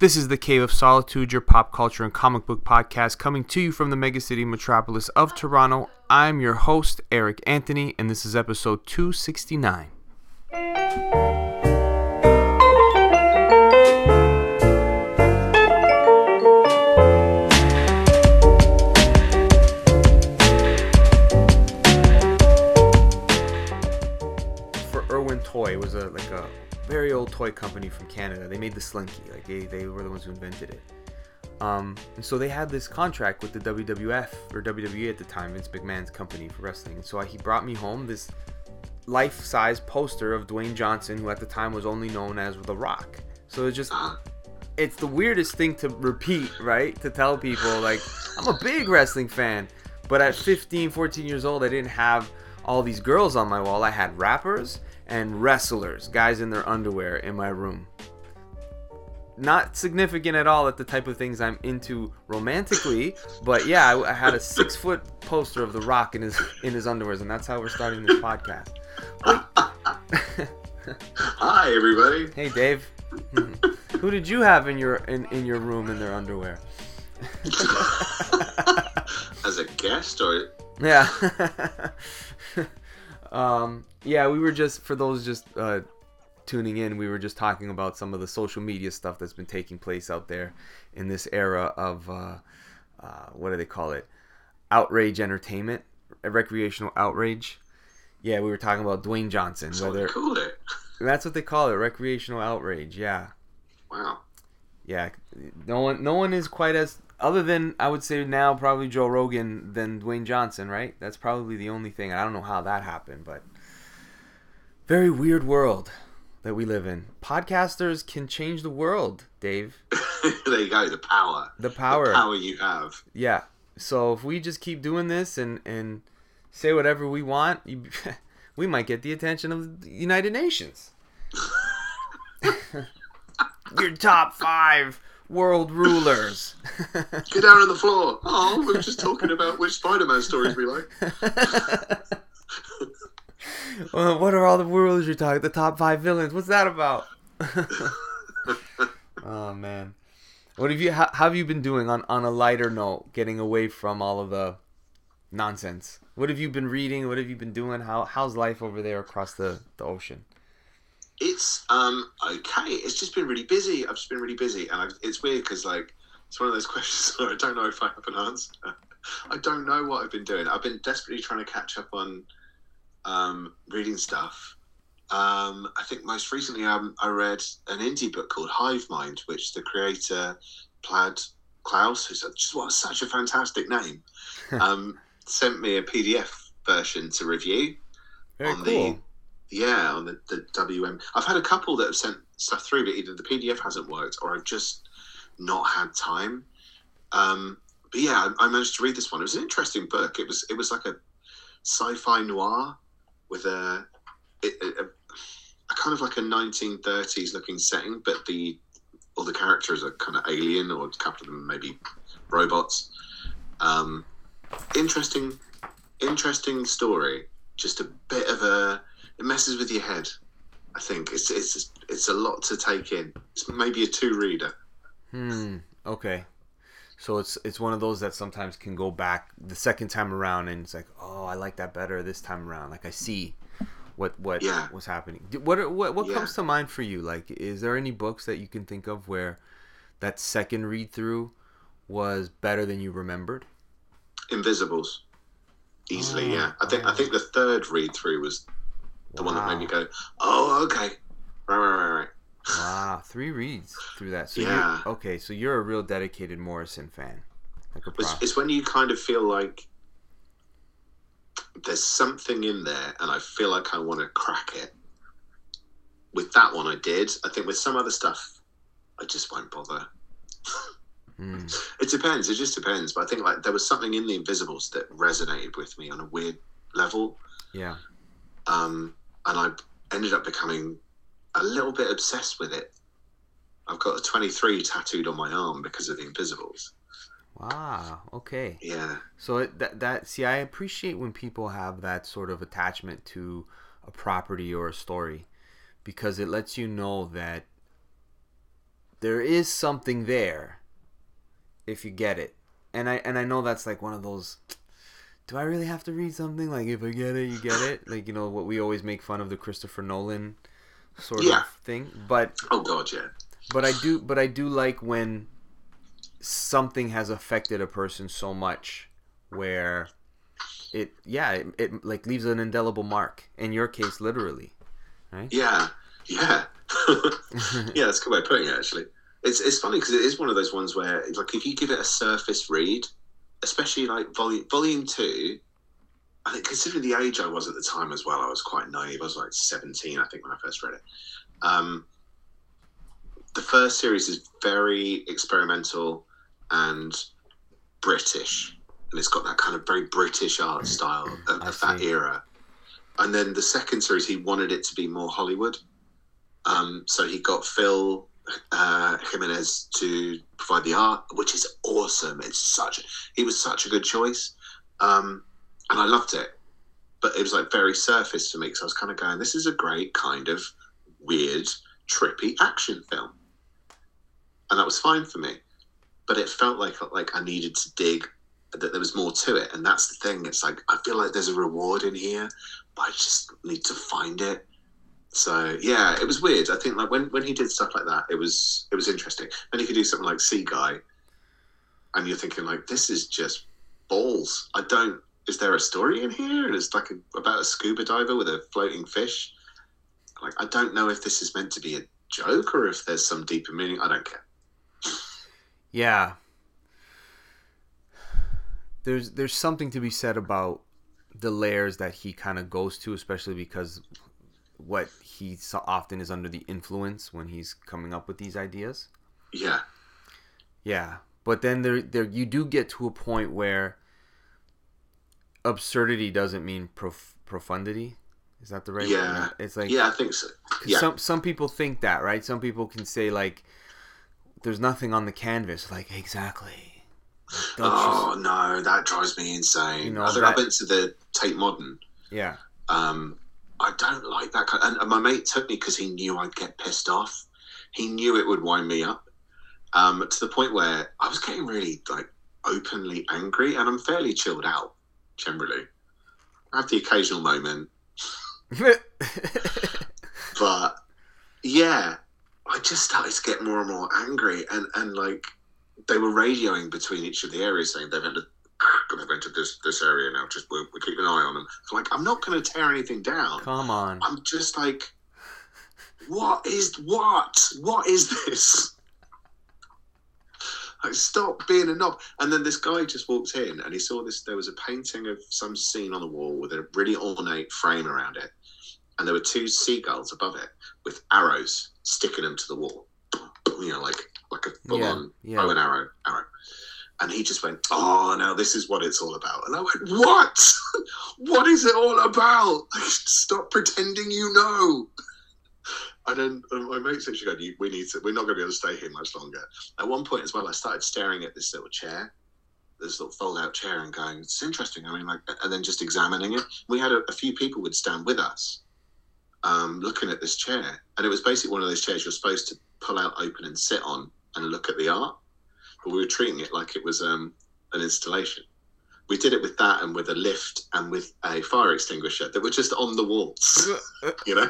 This is the Cave of Solitude, your pop culture and comic book podcast, coming to you from the megacity metropolis of Toronto. I'm your host, Eric Anthony, and this is episode 269. For Irwin Toy, it was a like a very old toy company from Canada. They made the Slinky, like they, they were the ones who invented it. Um, and so they had this contract with the WWF or WWE at the time, Vince McMahon's company for wrestling. So he brought me home this life-size poster of Dwayne Johnson, who at the time was only known as The Rock. So it's just, it's the weirdest thing to repeat, right? To tell people like I'm a big wrestling fan, but at 15, 14 years old, I didn't have all these girls on my wall. I had rappers and wrestlers, guys in their underwear in my room. Not significant at all at the type of things I'm into romantically, but yeah, I, I had a six foot poster of The Rock in his in his underwears, and that's how we're starting this podcast. Hi, everybody. Hey, Dave, who did you have in your in, in your room in their underwear? As a guest, or Yeah. Um, yeah, we were just for those just uh, tuning in, we were just talking about some of the social media stuff that's been taking place out there in this era of uh, uh, what do they call it? Outrage entertainment, recreational outrage. Yeah, we were talking about Dwayne Johnson. that's what Whether they called it. that's what they call it, recreational outrage. Yeah, Wow. yeah. No one, no one is quite as other than I would say now probably Joe Rogan than Dwayne Johnson, right? That's probably the only thing. I don't know how that happened, but very weird world that we live in. Podcasters can change the world, Dave. there you go. The power. The power. The power you have. Yeah. So if we just keep doing this and and say whatever we want, you, we might get the attention of the United Nations. Your top five world rulers. Get down on the floor. Oh, we were just talking about which Spider-Man stories we like. well, what are all the rulers you're talking? The top five villains. What's that about? oh man, what have you? How, how have you been doing on on a lighter note? Getting away from all of the nonsense. What have you been reading? What have you been doing? How how's life over there across the the ocean? It's um okay. It's just been really busy. I've just been really busy, and I've, it's weird because like it's one of those questions where I don't know if I have an answer. I don't know what I've been doing. I've been desperately trying to catch up on um, reading stuff. Um, I think most recently um, I read an indie book called Hive Mind, which the creator Plaid Klaus, who's just what such a fantastic name, um, sent me a PDF version to review Very on cool. the yeah on the, the WM. I've had a couple that have sent stuff through, but either the PDF hasn't worked or I've just not had time. Um, but yeah, I, I managed to read this one. It was an interesting book. It was it was like a sci-fi noir with a, it, a, a kind of like a 1930s looking setting, but the all the characters are kind of alien or a couple of them maybe robots. Um, interesting, interesting story. Just a bit of a it messes with your head. I think it's it's it's a lot to take in. It's maybe a two reader. Hmm. Okay. So it's it's one of those that sometimes can go back the second time around, and it's like, oh, I like that better this time around. Like I see what what Yeah. was happening. What what what Yeah. comes to mind for you? Like, is there any books that you can think of where that second read through was better than you remembered? Invisibles, easily. Oh, yeah, I think oh. I think the third read through was the one that made me go, oh, okay, right, right, right, right. Wow, three reads through that. So Yeah. okay, so you're a real dedicated Morrison fan, like a It's, it's when you kind of feel like there's something in there, and I feel like I want to crack it. With that one, I did. I think with some other stuff, I just won't bother. Hmm. It depends. It just depends. But I think like there was something in the Invisibles that resonated with me on a weird level, Yeah. Um, and I ended up becoming a little bit obsessed with it. I've got a 23 tattooed on my arm because of the Invisibles. Wow. Okay. Yeah, So that that see, I appreciate when people have that sort of attachment to a property or a story, because it lets you know that there is something there if you get it. And I and I know that's like one of those do I really have to read something? Like if I get it, you get it. Like, you know, what we always make fun of the Christopher Nolan sort Yeah. of thing. But Oh god, yeah. but I do but I do like when something has affected a person so much where it yeah, it, it like leaves an indelible mark. In your case literally. right? Yeah, yeah, yeah. That's a good way of putting it. Actually, it's it's funny because it is one of those ones where, like, if you give it a surface read, especially like volume volume two, I think considering the age I was at the time as well, I was quite naive. I was like seventeen, I think, when I first read it. Um, the first series is very experimental and British, and it's got that kind of very British art style of, of that era. And then the second series, he wanted it to be more Hollywood, um, so he got Phil uh, Jimenez to provide the art, which is awesome. It's such he was such a good choice, um, and I loved it. But it was like very surface for me because I was kind of going, "This is a great kind of weird, trippy action film," and that was fine for me. But it felt like like I needed to dig that there was more to it, and that's the thing. It's like I feel like there's a reward in here, but I just need to find it. So yeah, it was weird. I think like when, when he did stuff like that, it was it was interesting. Then he could do something like Seaguy, and you're thinking like, this is just balls. I don't. Is there a story in here? And it's like a, about a scuba diver with a floating fish. Like I don't know if this is meant to be a joke or if there's some deeper meaning. I don't care. Yeah. There's there's something to be said about the layers that he kind of goes to, especially because what he so often is under the influence when he's coming up with these ideas. Yeah, Yeah, but then there there you do get to a point where absurdity doesn't mean prof- profundity. Is that the right? Yeah. word? It's like yeah, I think so. Yeah. some some people think that, right? Some people can say like there's nothing on the canvas. Like exactly. You Oh no, that drives me insane. You know, I think that- I've been to the Tate Modern. yeah. Um, I don't like that kind. and my mate took me because he knew I'd get pissed off. He knew it would wind me up. Um, to the point where I was getting really like openly angry, and I'm fairly chilled out generally. I have the occasional moment, but yeah, I just started to get more and more angry, and and like they were radioing between each of the areas saying they've entered, they've entered this this area now. Just we're, we're keeping an eye on them. So like, I'm not going to tear anything down. Come on. I'm just like, what is what? What is this? Like, stop being a knob. And then this guy just walked in and he saw this. There was a painting of some scene on the wall with a really ornate frame around it. And there were two seagulls above it with arrows sticking them to the wall. You know, like like a full Yeah, on yeah. bow and arrow arrow. And he just went, Oh, now this is what it's all about. And I went, What? what is it all about? Stop pretending you know. And then um, my mate said, "She going, we need to. We're not going to be able to stay here much longer." At one point as well, I started staring at this little chair, this little fold-out chair, and going, "It's interesting." I mean, like, and then just examining it. We had a, a few people would stand with us, um, looking at this chair, and it was basically one of those chairs you're supposed to pull out, open, and sit on, and look at the art. But we were treating it like it was um, an installation. We did it with that, and with a lift, and with a fire extinguisher that were just on the walls. you know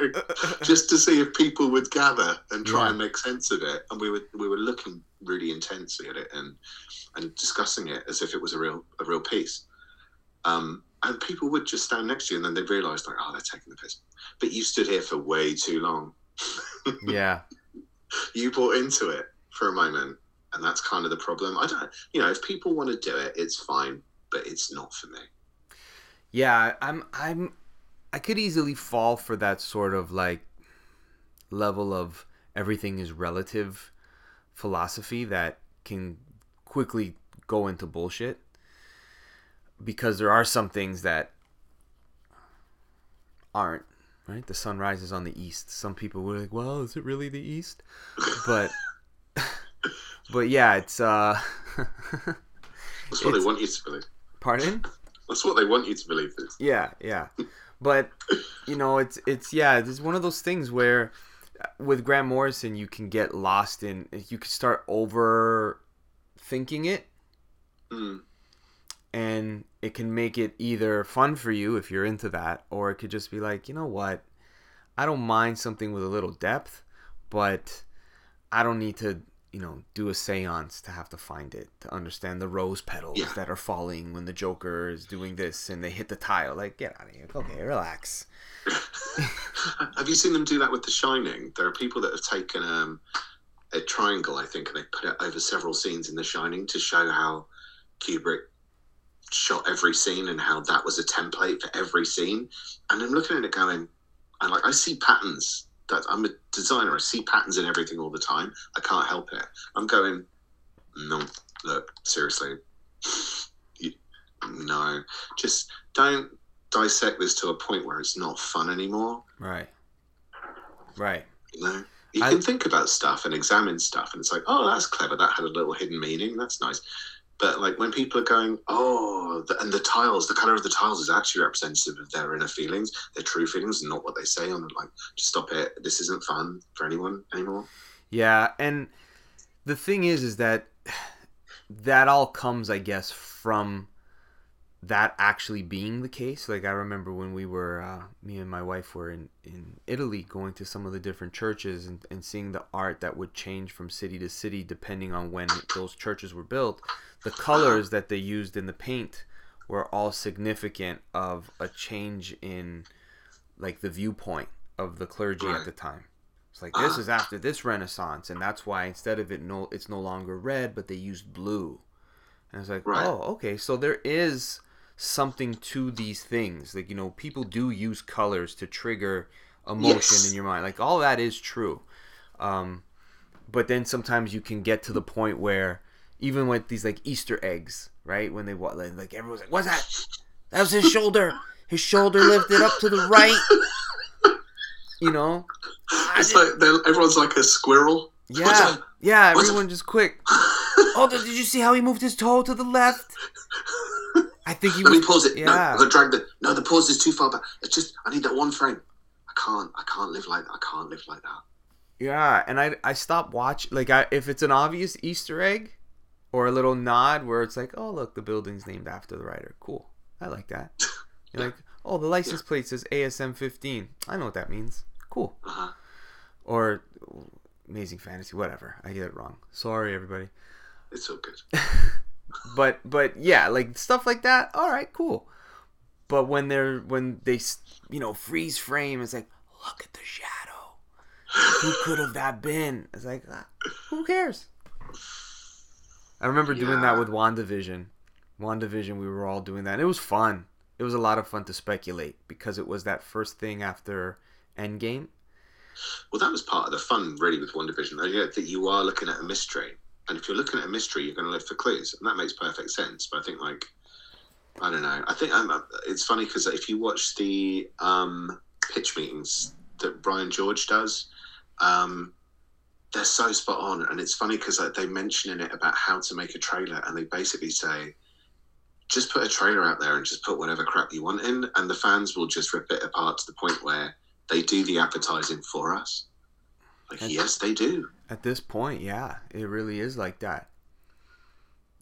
just to see if people would gather and try Yeah. and make sense of it. And we were we were looking really intensely at it and and discussing it as if it was a real a real piece. Um, and people would just stand next to you, and then they realised like, oh, they're taking the piss. But you stood here for way too long. yeah. You bought into it for a moment, and that's kind of the problem. I don't, you know, if people want to do it, it's fine, but it's not for me. Yeah, I'm I'm I could easily fall for that sort of like level of everything is relative philosophy that can quickly go into bullshit because there are some things that aren't right the sun rises on the east some people were like well is it really the east but but yeah it's uh That's what It's- they want you to believe. pardon That's what they want you to believe. Yeah, yeah. But you know, it's it's yeah, it's one of those things where with Grant Morrison, you can get lost in. You can start overthinking it, Mm. and it can make it either fun for you if you're into that, or it could just be like, you know what, I don't mind something with a little depth, but I don't need to, you know, do a séance to have to find it to understand the rose petals Yeah. that are falling when the Joker is doing this and they hit the tile. Like, get out of here. Okay, relax. Have you seen them do that with The Shining? There are people that have taken um, a triangle, I think, and they put it over several scenes in The Shining to show how Kubrick shot every scene and how that was a template for every scene. And I'm looking at it going, and like I see patterns. That I'm a designer. I see patterns in everything all the time. I can't help it. I'm going, no, look, seriously, you, no, just don't dissect this to a point where it's not fun anymore. Right. Right. You know, you I- can think about stuff and examine stuff, and it's like, oh, that's clever. That had a little hidden meaning. That's nice. But like when people are going, oh, and the tiles, the color of the tiles is actually representative of their inner feelings, their true feelings, and not what they say. On like, just stop it. This isn't fun for anyone anymore. Yeah, and the thing is, is that that all comes, I guess, from that actually being the case. Like I remember when we were, uh, me and my wife were in in Italy, going to some of the different churches and, and seeing the art that would change from city to city depending on when those churches were built. The colors that they used in the paint were all significant of a change in like the viewpoint of the clergy at the time. It's like this is after this Renaissance, and that's why instead of it no, it's no longer red, but they used blue. And it's like, Right. oh, okay, so there is something to these things. Like you know, people do use colors to trigger emotion Yes. in your mind. Like all that is true. Um, but then sometimes you can get to the point where even with these like Easter eggs, right? When they like, everyone's like, "What's that? That was his shoulder. His shoulder lifted up to the right." You know? It's like everyone's like a squirrel. Yeah, yeah. Everyone just quick. Oh, did you see how he moved his toe to the left? I think he Let me pause it. No, Yeah. I'm gonna drag the. No, the pause is too far back. It's just I need that one frame. I can't. I can't live like. I can't live like that. Yeah, and I I stopped watching. Like, I if it's an obvious Easter egg, or a little nod where it's like, oh look, the building's named after the writer. Cool, I like that. You're like, oh, the license plate says ASM 15. I know what that means. Cool. Uh-huh. Or Amazing Fantasy, whatever. I get it wrong. Sorry, everybody. It's so good. but but yeah, like stuff like that. All right, cool. But when they're when they you know freeze frame, it's like look at the shadow. Who could have that been? It's like ah, who cares? I remember doing that Yeah. with WandaVision. WandaVision, we were all doing that. And it was fun. It was a lot of fun to speculate because it was that first thing after Endgame. Well, that was part of the fun, really, with WandaVision. You know, that you are looking at a mystery, and if you're looking at a mystery, you're going to look for clues, and that makes perfect sense. But I think, like, I don't know. I think um, it's funny because if you watch the um, pitch meetings that Ryan George does, um, they're so spot on, and it's funny because like, they mention in it about how to make a trailer, and they basically say. Just put a trailer out there and just put whatever crap you want in, and the fans will just rip it apart to the point where they do the advertising for us. Like, yes, they do. At this point, yeah, it really is like that.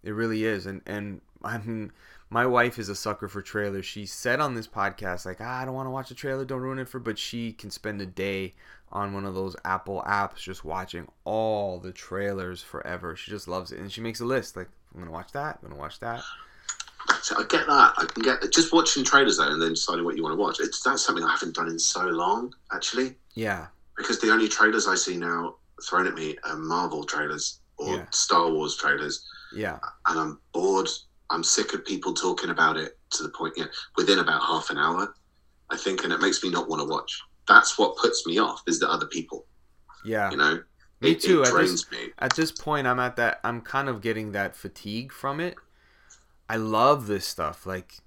It really is, and and I mean, my wife is a sucker for trailers. She said on this podcast, like, ah, I don't want to watch a trailer, don't ruin it for. But she can spend a day on one of those Apple apps just watching all the trailers forever. She just loves it, and she makes a list. Like, I'm gonna watch that. I'm gonna watch that. So I get that. I can get just watching trailers though, and then deciding what you want to watch. It's that's something I haven't done in so long, actually, Yeah, because the only trailers I see now thrown at me are Marvel trailers or Yeah. Star Wars trailers, yeah, and I'm bored. I'm sick of people talking about it to the point, yeah, within about half an hour, I think, and it makes me not want to watch. That's what puts me off is the other people, yeah. you know. Me It- too. It At this, me. at this point, I'm at that. I'm kind of getting that fatigue from it. I love this stuff. Like,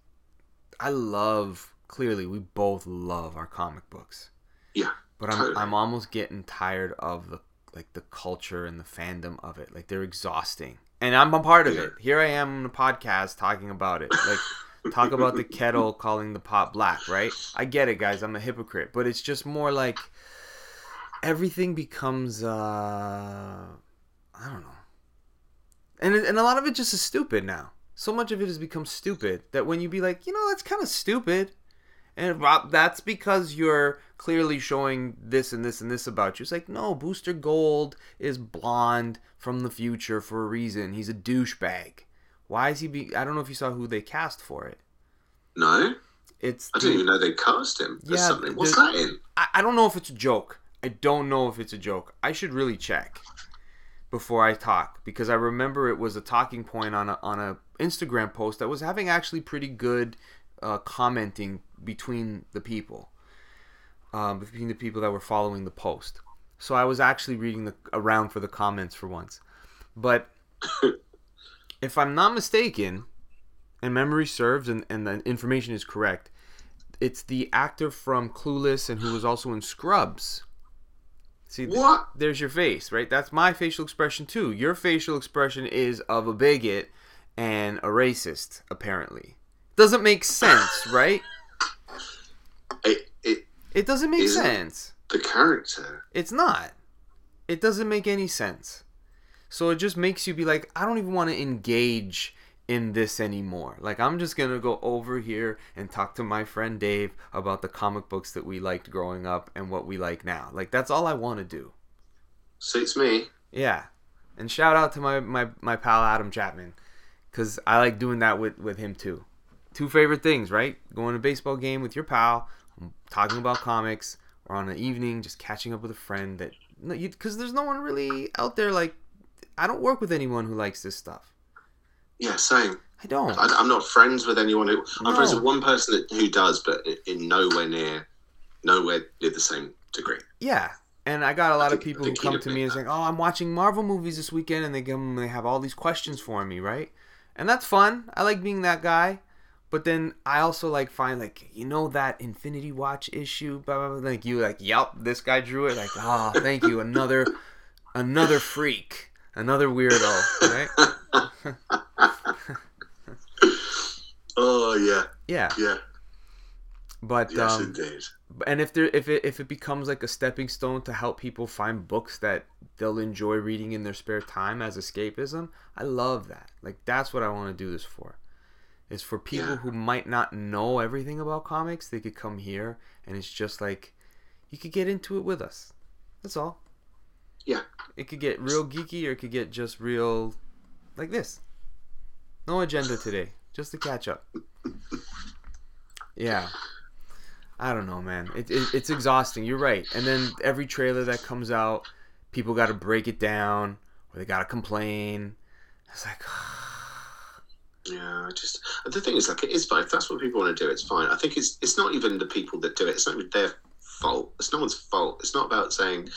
I love. Clearly, we both love our comic books. Yeah, But I'm totally. I'm almost getting tired of the like the culture and the fandom of it. Like they're exhausting, and I'm a part of it. Here I am on the podcast talking about it. Like talk about the kettle calling the pot black, right? I get it, guys. I'm a hypocrite, but it's just more like everything becomes uh I don't know. And and a lot of it just is stupid now. So much of it has become stupid that when you be like, you know, that's kind of stupid. And Rob, that's because you're clearly showing this and this and this about you. It's like, no, Booster Gold is blonde from the future for a reason. He's a douchebag. Why is he be I don't know if you saw who they cast for it. No, It's I didn't even know they cast him. There's Yeah, something. What's that in? I, I don't know if it's a joke. I don't know if it's a joke. I should really check before I talk because I remember it was a talking point on a on a Instagram post that was having actually pretty good uh, commenting between the people, um, between the people that were following the post. So I was actually reading the around for the comments for once, but if I'm not mistaken, and memory serves and, and the information is correct, it's the actor from Clueless and who was also in Scrubs. See, th- there's your face, right? That's my facial expression too. Your facial expression is of a bigot and a racist, apparently. Doesn't make sense, right? It, doesn't make Isn't sense. the character. It's not. It doesn't make any sense. So it just makes you be like, I don't even want to engage in this anymore. Like, I'm just going to go over here and talk to my friend Dave about the comic books that we liked growing up and what we like now. Like, that's all I want to do. Suits me. Yeah. And shout out to my, my, my pal Adam Chapman because I like doing that with, with him too. Two favorite things, right? Going to a baseball game with your pal, talking about comics, or on an evening just catching up with a friend that because there's no one really out there like I don't work with anyone who likes this stuff. Yeah, same. I don't. I, I'm not friends with anyone who. I'm friends with one person that, who does, but in- nowhere near, nowhere near the same degree. Yeah. And I got a lot of people who come to me and admit say, "Oh, I'm watching Marvel movies this weekend," and they come, they have all these questions for me, right? And that's fun. I like being that guy. But then I also like find like you know that Infinity Watch issue, blah blah. blah. Like you like, yep, this guy drew it. Like, oh, thank you, another, another freak, another weirdo, right? Oh yeah, Yeah. yeah, But yes um, indeed. and if there if it if it becomes like a stepping stone to help people find books that they'll enjoy reading in their spare time as escapism i love that like that's what i want to do this for is for people Yeah. who might not know everything about comics they could come here and it's just like you could get into it with us that's all Yeah. it could get real geeky or it could get just real like this no agenda today just to catch up yeah I don't know, man. It, it, it's exhausting. You're right. And then every trailer that comes out, people got to break it down or they got to complain. It's like, Yeah, I just the thing is like it is fine. If that's what people want to do, it's fine. I think it's it's not even the people that do it. It's not even their fault. It's no one's fault. It's not about saying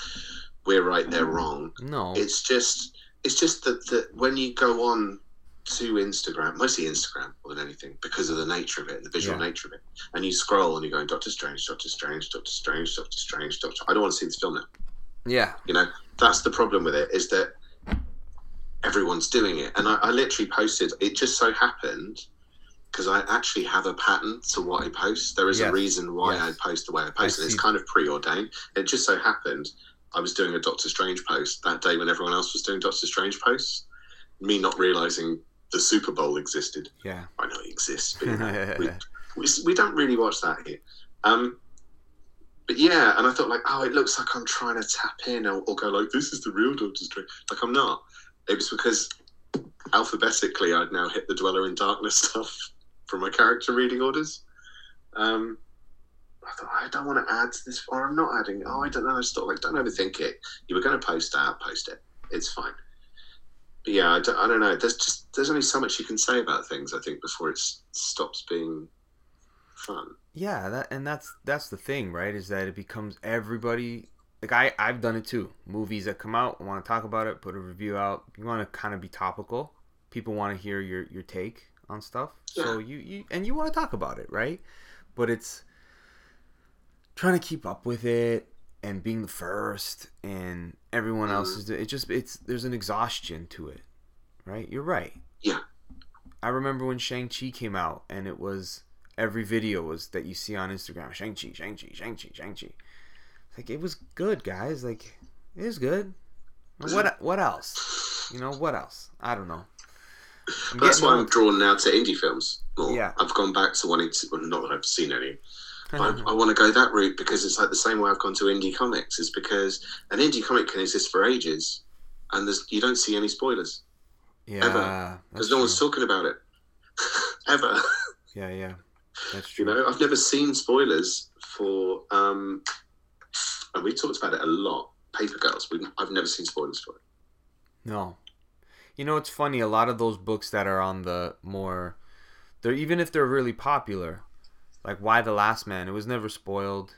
we're right, they're mm. wrong. no. It's just it's just that that when you go on to Instagram, mostly Instagram more than anything, because of the nature of it, the visual Yeah. nature of it, and you scroll and you're going Doctor Strange, Doctor Strange, Doctor Strange, Doctor Strange, Doctor. I don't want to see this film now. Yeah. You know, that's the problem with it is that everyone's doing it. And I, I literally posted, it just so happened because I actually have a pattern to what I post. There is Yes. a reason why Yes. I post the way I post I it. It's kind of preordained. It just so happened I was doing a Doctor Strange post that day when everyone else was doing Doctor Strange posts. Me not realizing the Super Bowl existed. Yeah. I know it exists, but you know, we, we, we don't really watch that here. Um, but yeah, and I thought like, oh, it looks like I'm trying to tap in or, or go like, this is the real Doctor Strange. Like I'm not. It was because alphabetically I'd now hit the Dweller in Darkness stuff from my character reading orders. Um, I thought I don't want to add to this, or I'm not adding. Oh, I don't know. I just thought like, don't overthink it. You were going to post that, post it. It's fine. But yeah, I don't, I don't know. There's just there's only so much you can say about things. I think before it stops being fun. Yeah, that and that's that's the thing, right? Is that it becomes everybody like I I've done it too. Movies that come out, I want to talk about it, put a review out. You want to kind of be topical. People want to hear your your take on stuff. So you you and you want to talk about it, right? But it's trying to keep up with it and being the first and everyone else mm-hmm. is it just it's there's an exhaustion to it. Right? You're right. Yeah. I remember when Shang-Chi came out and it was every video was that you see on Instagram Shang-Chi, Shang-Chi, Shang-Chi, Shang-Chi. Like it was good, guys. Like it was good. What what else? You know what else? I don't know. That's why. I'm drawn now to indie films more. Yeah. I've gone back to wanting to. Well, not that I've seen any. I, I want to go that route because it's like the same way I've gone to indie comics. Is because an indie comic can exist for ages, and there's you don't see any spoilers. Yeah, ever because no true. one's talking about it ever. Yeah, yeah, that's true. You know, I've never seen spoilers for. um and we talked about it a lot. Paper Girls. We I've never seen spoilers for it. No, you know it's funny. A lot of those books that are on the more, they're even if they're really popular, like Y: The Last Man. It was never spoiled.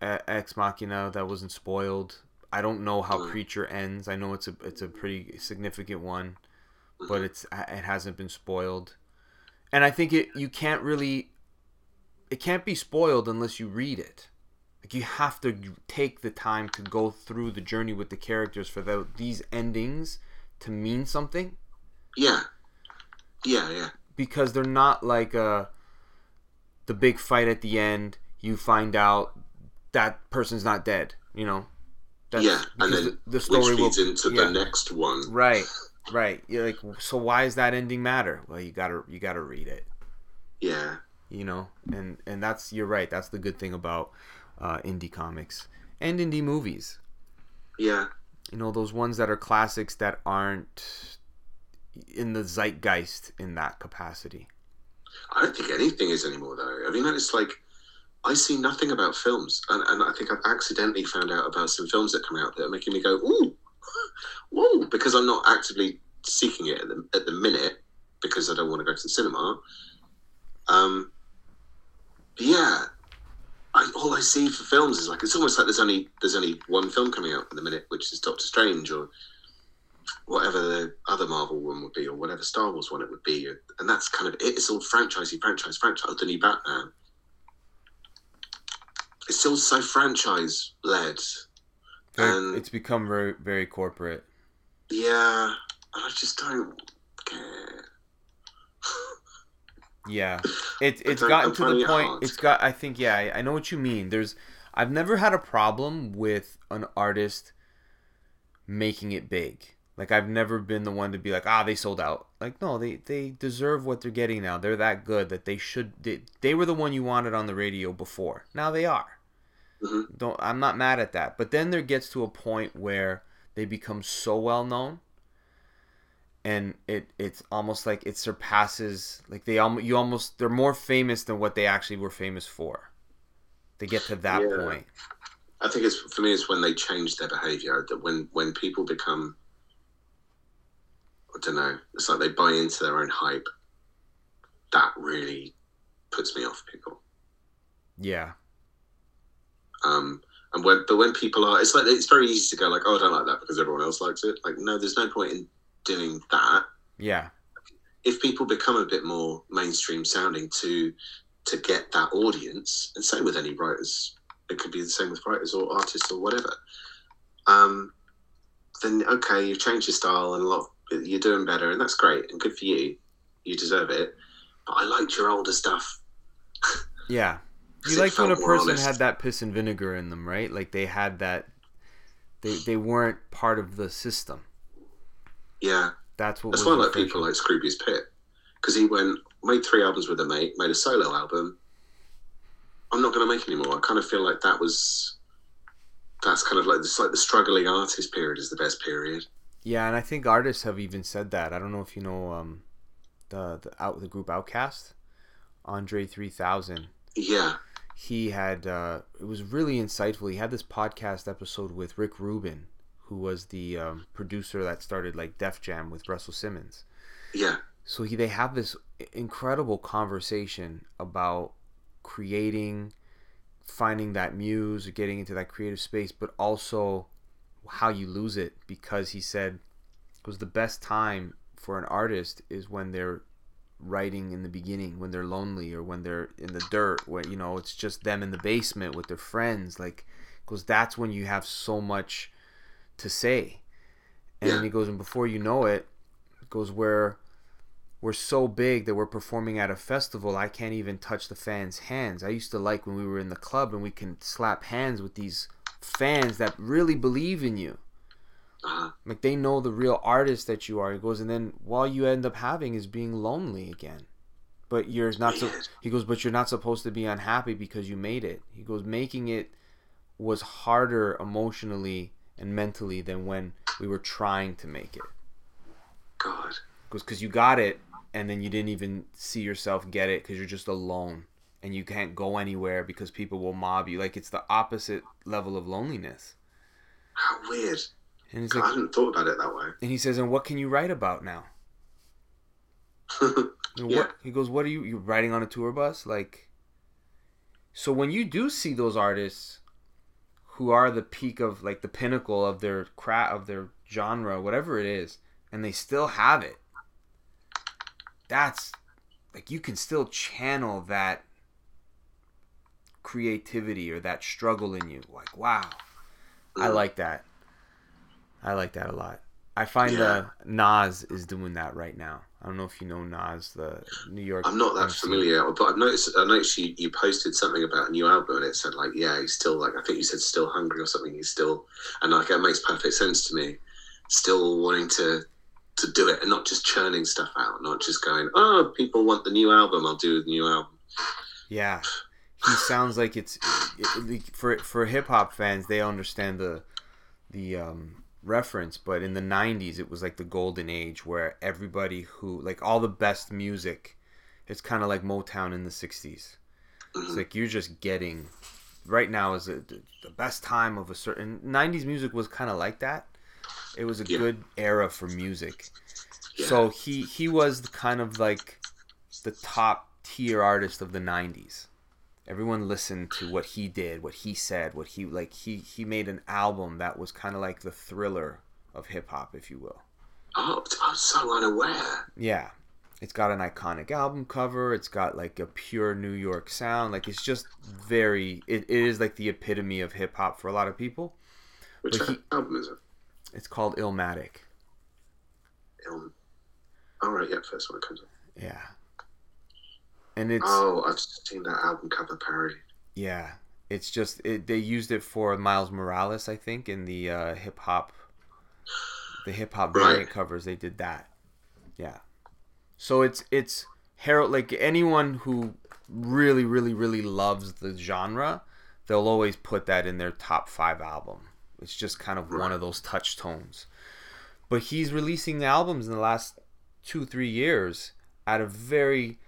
Ex Machina that wasn't spoiled. I don't know how mm. Preacher ends. I know it's a it's a pretty significant one, mm-hmm. but it's it hasn't been spoiled, and I think it you can't really, it can't be spoiled unless you read it. Like you have to take the time to go through the journey with the characters for the, these endings to mean something. Yeah. Yeah, yeah. Because they're not like a uh, the big fight at the end. You find out that person's not dead. You know. That's yeah, and then the, the story which feeds will, into yeah. the next one. Right, right. You're like, so why does that ending matter? Well, you gotta you gotta read it. Yeah. You know, and and that's you're right. That's the good thing about uh, indie comics and indie movies. Yeah. You know, those ones that are classics that aren't in the zeitgeist in that capacity. I don't think anything is anymore, though. I mean, it's like I see nothing about films, and, and I think I've accidentally found out about some films that come out that are making me go, ooh, ooh, because I'm not actively seeking it at the, at the minute because I don't want to go to the cinema. Um, yeah, I, all I see for films is like it's almost like there's only there's only one film coming out in the minute, which is Doctor Strange or whatever the other Marvel one would be, or whatever Star Wars one it would be, and that's kind of it. It's all franchisey, franchise, franchise. The new Batman. It's still so franchise led, and it's become very very corporate. Yeah, I just don't care. Yeah, it it's gotten to the point. It's got. I think. Yeah, I, I know what you mean. There's. I've never had a problem with an artist making it big. Like I've never been the one to be like, ah, they sold out. Like no, they they deserve what they're getting now. They're that good that they should. They, they were the one you wanted on the radio before. Now they are. Mm-hmm. Don't. I'm not mad at that. But then there gets to a point where they become so well known and it it's almost like it surpasses like they almost you almost they're more famous than what they actually were famous for. They get to that yeah. point. I think it's for me. It's when they change their behavior. That when when people become, I don't know. It's like they buy into their own hype. That really puts me off people. Yeah. Um, and when but when people are, it's like it's very easy to go like, oh, I don't like that because everyone else likes it. Like, no, there's no point in doing that. Yeah. If people become a bit more mainstream sounding to to get that audience, and same with any writers, it could be the same with writers or artists or whatever. Um, then okay, you've changed your style and a lot. Of, you're doing better, and that's great and good for you. You deserve it. But I liked your older stuff. yeah, you liked when a person honest. had that piss and vinegar in them, right? Like they had that. They they weren't part of the system. Yeah, that's what. That's why I like people like Scroobius Pip because he went made three albums with a mate, made a solo album. I'm not going to make anymore. I kind of feel like that was that's kind of like this like the struggling artist period is the best period. Yeah, and I think artists have even said that. I don't know if you know um, the the out the group OutKast, Andre three thousand. Yeah. He had uh, it was really insightful. He had this podcast episode with Rick Rubin, who was the um, producer that started like Def Jam with Russell Simmons. Yeah. So he, they have this incredible conversation about creating, finding that muse or getting into that creative space, but also how you lose it because he said it was the best time for an artist is when they're writing in the beginning when they're lonely or when they're in the dirt where you know it's just them in the basement with their friends like because that's when you have so much to say. And yeah. he goes, and before you know it, it goes where we're so big that we're performing at a festival. I can't even touch the fans' hands. I used to like when we were in the club and we can slap hands with these fans that really believe in you. Uh-huh. Like they know the real artist that you are. He goes, and then all you end up having is being lonely again. But you're not so. He goes, but you're not supposed to be unhappy because you made it. He goes, making it was harder emotionally and mentally than when we were trying to make it. God. Because you got it, and then you didn't even see yourself get it because you're just alone and you can't go anywhere because people will mob you. Like it's the opposite level of loneliness. How weird. And he's I like, hadn't thought about it that way. and he says, and what can you write about now? Yeah. What, he goes, what are you You're riding on a tour bus? Like, so when you do see those artists who are the peak of like the pinnacle of their craft of their genre, whatever it is, and they still have it, that's like you can still channel that creativity or that struggle in you. Like, wow, I like that. I like that a lot. I find Yeah. uh, Nas is doing that right now. I don't know if you know Nas, the New York. I'm not that MC. familiar, but I've noticed. I noticed you, you posted something about a new album, and it said like, yeah, he's still like. I think you said still hungry or something. He's still, and like that makes perfect sense to me. Still wanting to to do it and not just churning stuff out, not just going, oh, people want the new album, I'll do the new album. Yeah, he sounds like it's it, it- for for hip hop fans. They understand the the um, reference, but in the '90s, it was like the golden age where everybody who like all the best music. It's kind of like Motown in the '60s. It's Mhm. like you're just getting. Right now is a, the best time of a certain '90s music was kind of like that. It was a Yeah. good era for music. Yeah. So he he was the kind of like the top tier artist of the 90s. Everyone listened to what he did, what he said, what he like he he made an album that was kind of like the thriller of hip hop if you will. oh, I'm so unaware. Yeah. It's got an iconic album cover. It's got like a pure New York sound. Like it's just very it, it is like the epitome of hip hop for a lot of people. Which But he- album is it? It's called Illmatic. Um, all right, yeah, first one comes up. Yeah. And it's Oh, I've seen that album cover parody. Yeah, it's just it, they used it for Miles Morales, I think, in the uh, hip hop, the hip hop Right. variant covers. They did that. Yeah, so it's it's Harold. Like anyone who really, really, really loves the genre, they'll always put that in their top five album. It's just kind of one of those touch tones. But he's releasing albums in the last two, three years at a very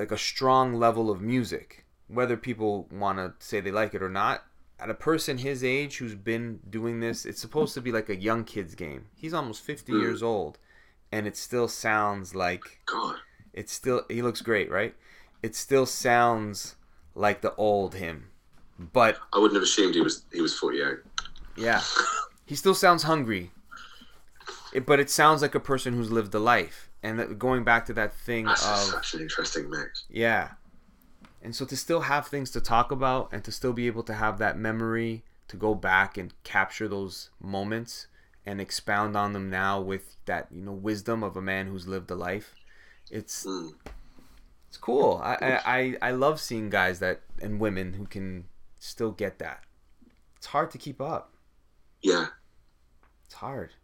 like a strong level of music whether people want to say they like it or not. At a person his age who's been doing this it's supposed to be like a young kid's game. He's almost 50 Mm. years old and it still sounds like God, it's still he looks great right? It still sounds like the old him but I wouldn't have assumed he was he was 48. yeah. He still sounds hungry it, but it sounds like a person who's lived a life and that, going back to that thing That's of such an interesting mix. Yeah. And so to still have things to talk about and to still be able to have that memory to go back and capture those moments and expound on them now with that, you know, wisdom of a man who's lived a life. It's Mm. it's cool. I, I, I I love seeing guys that and women who can still get that. It's hard to keep up. Yeah, It's hard.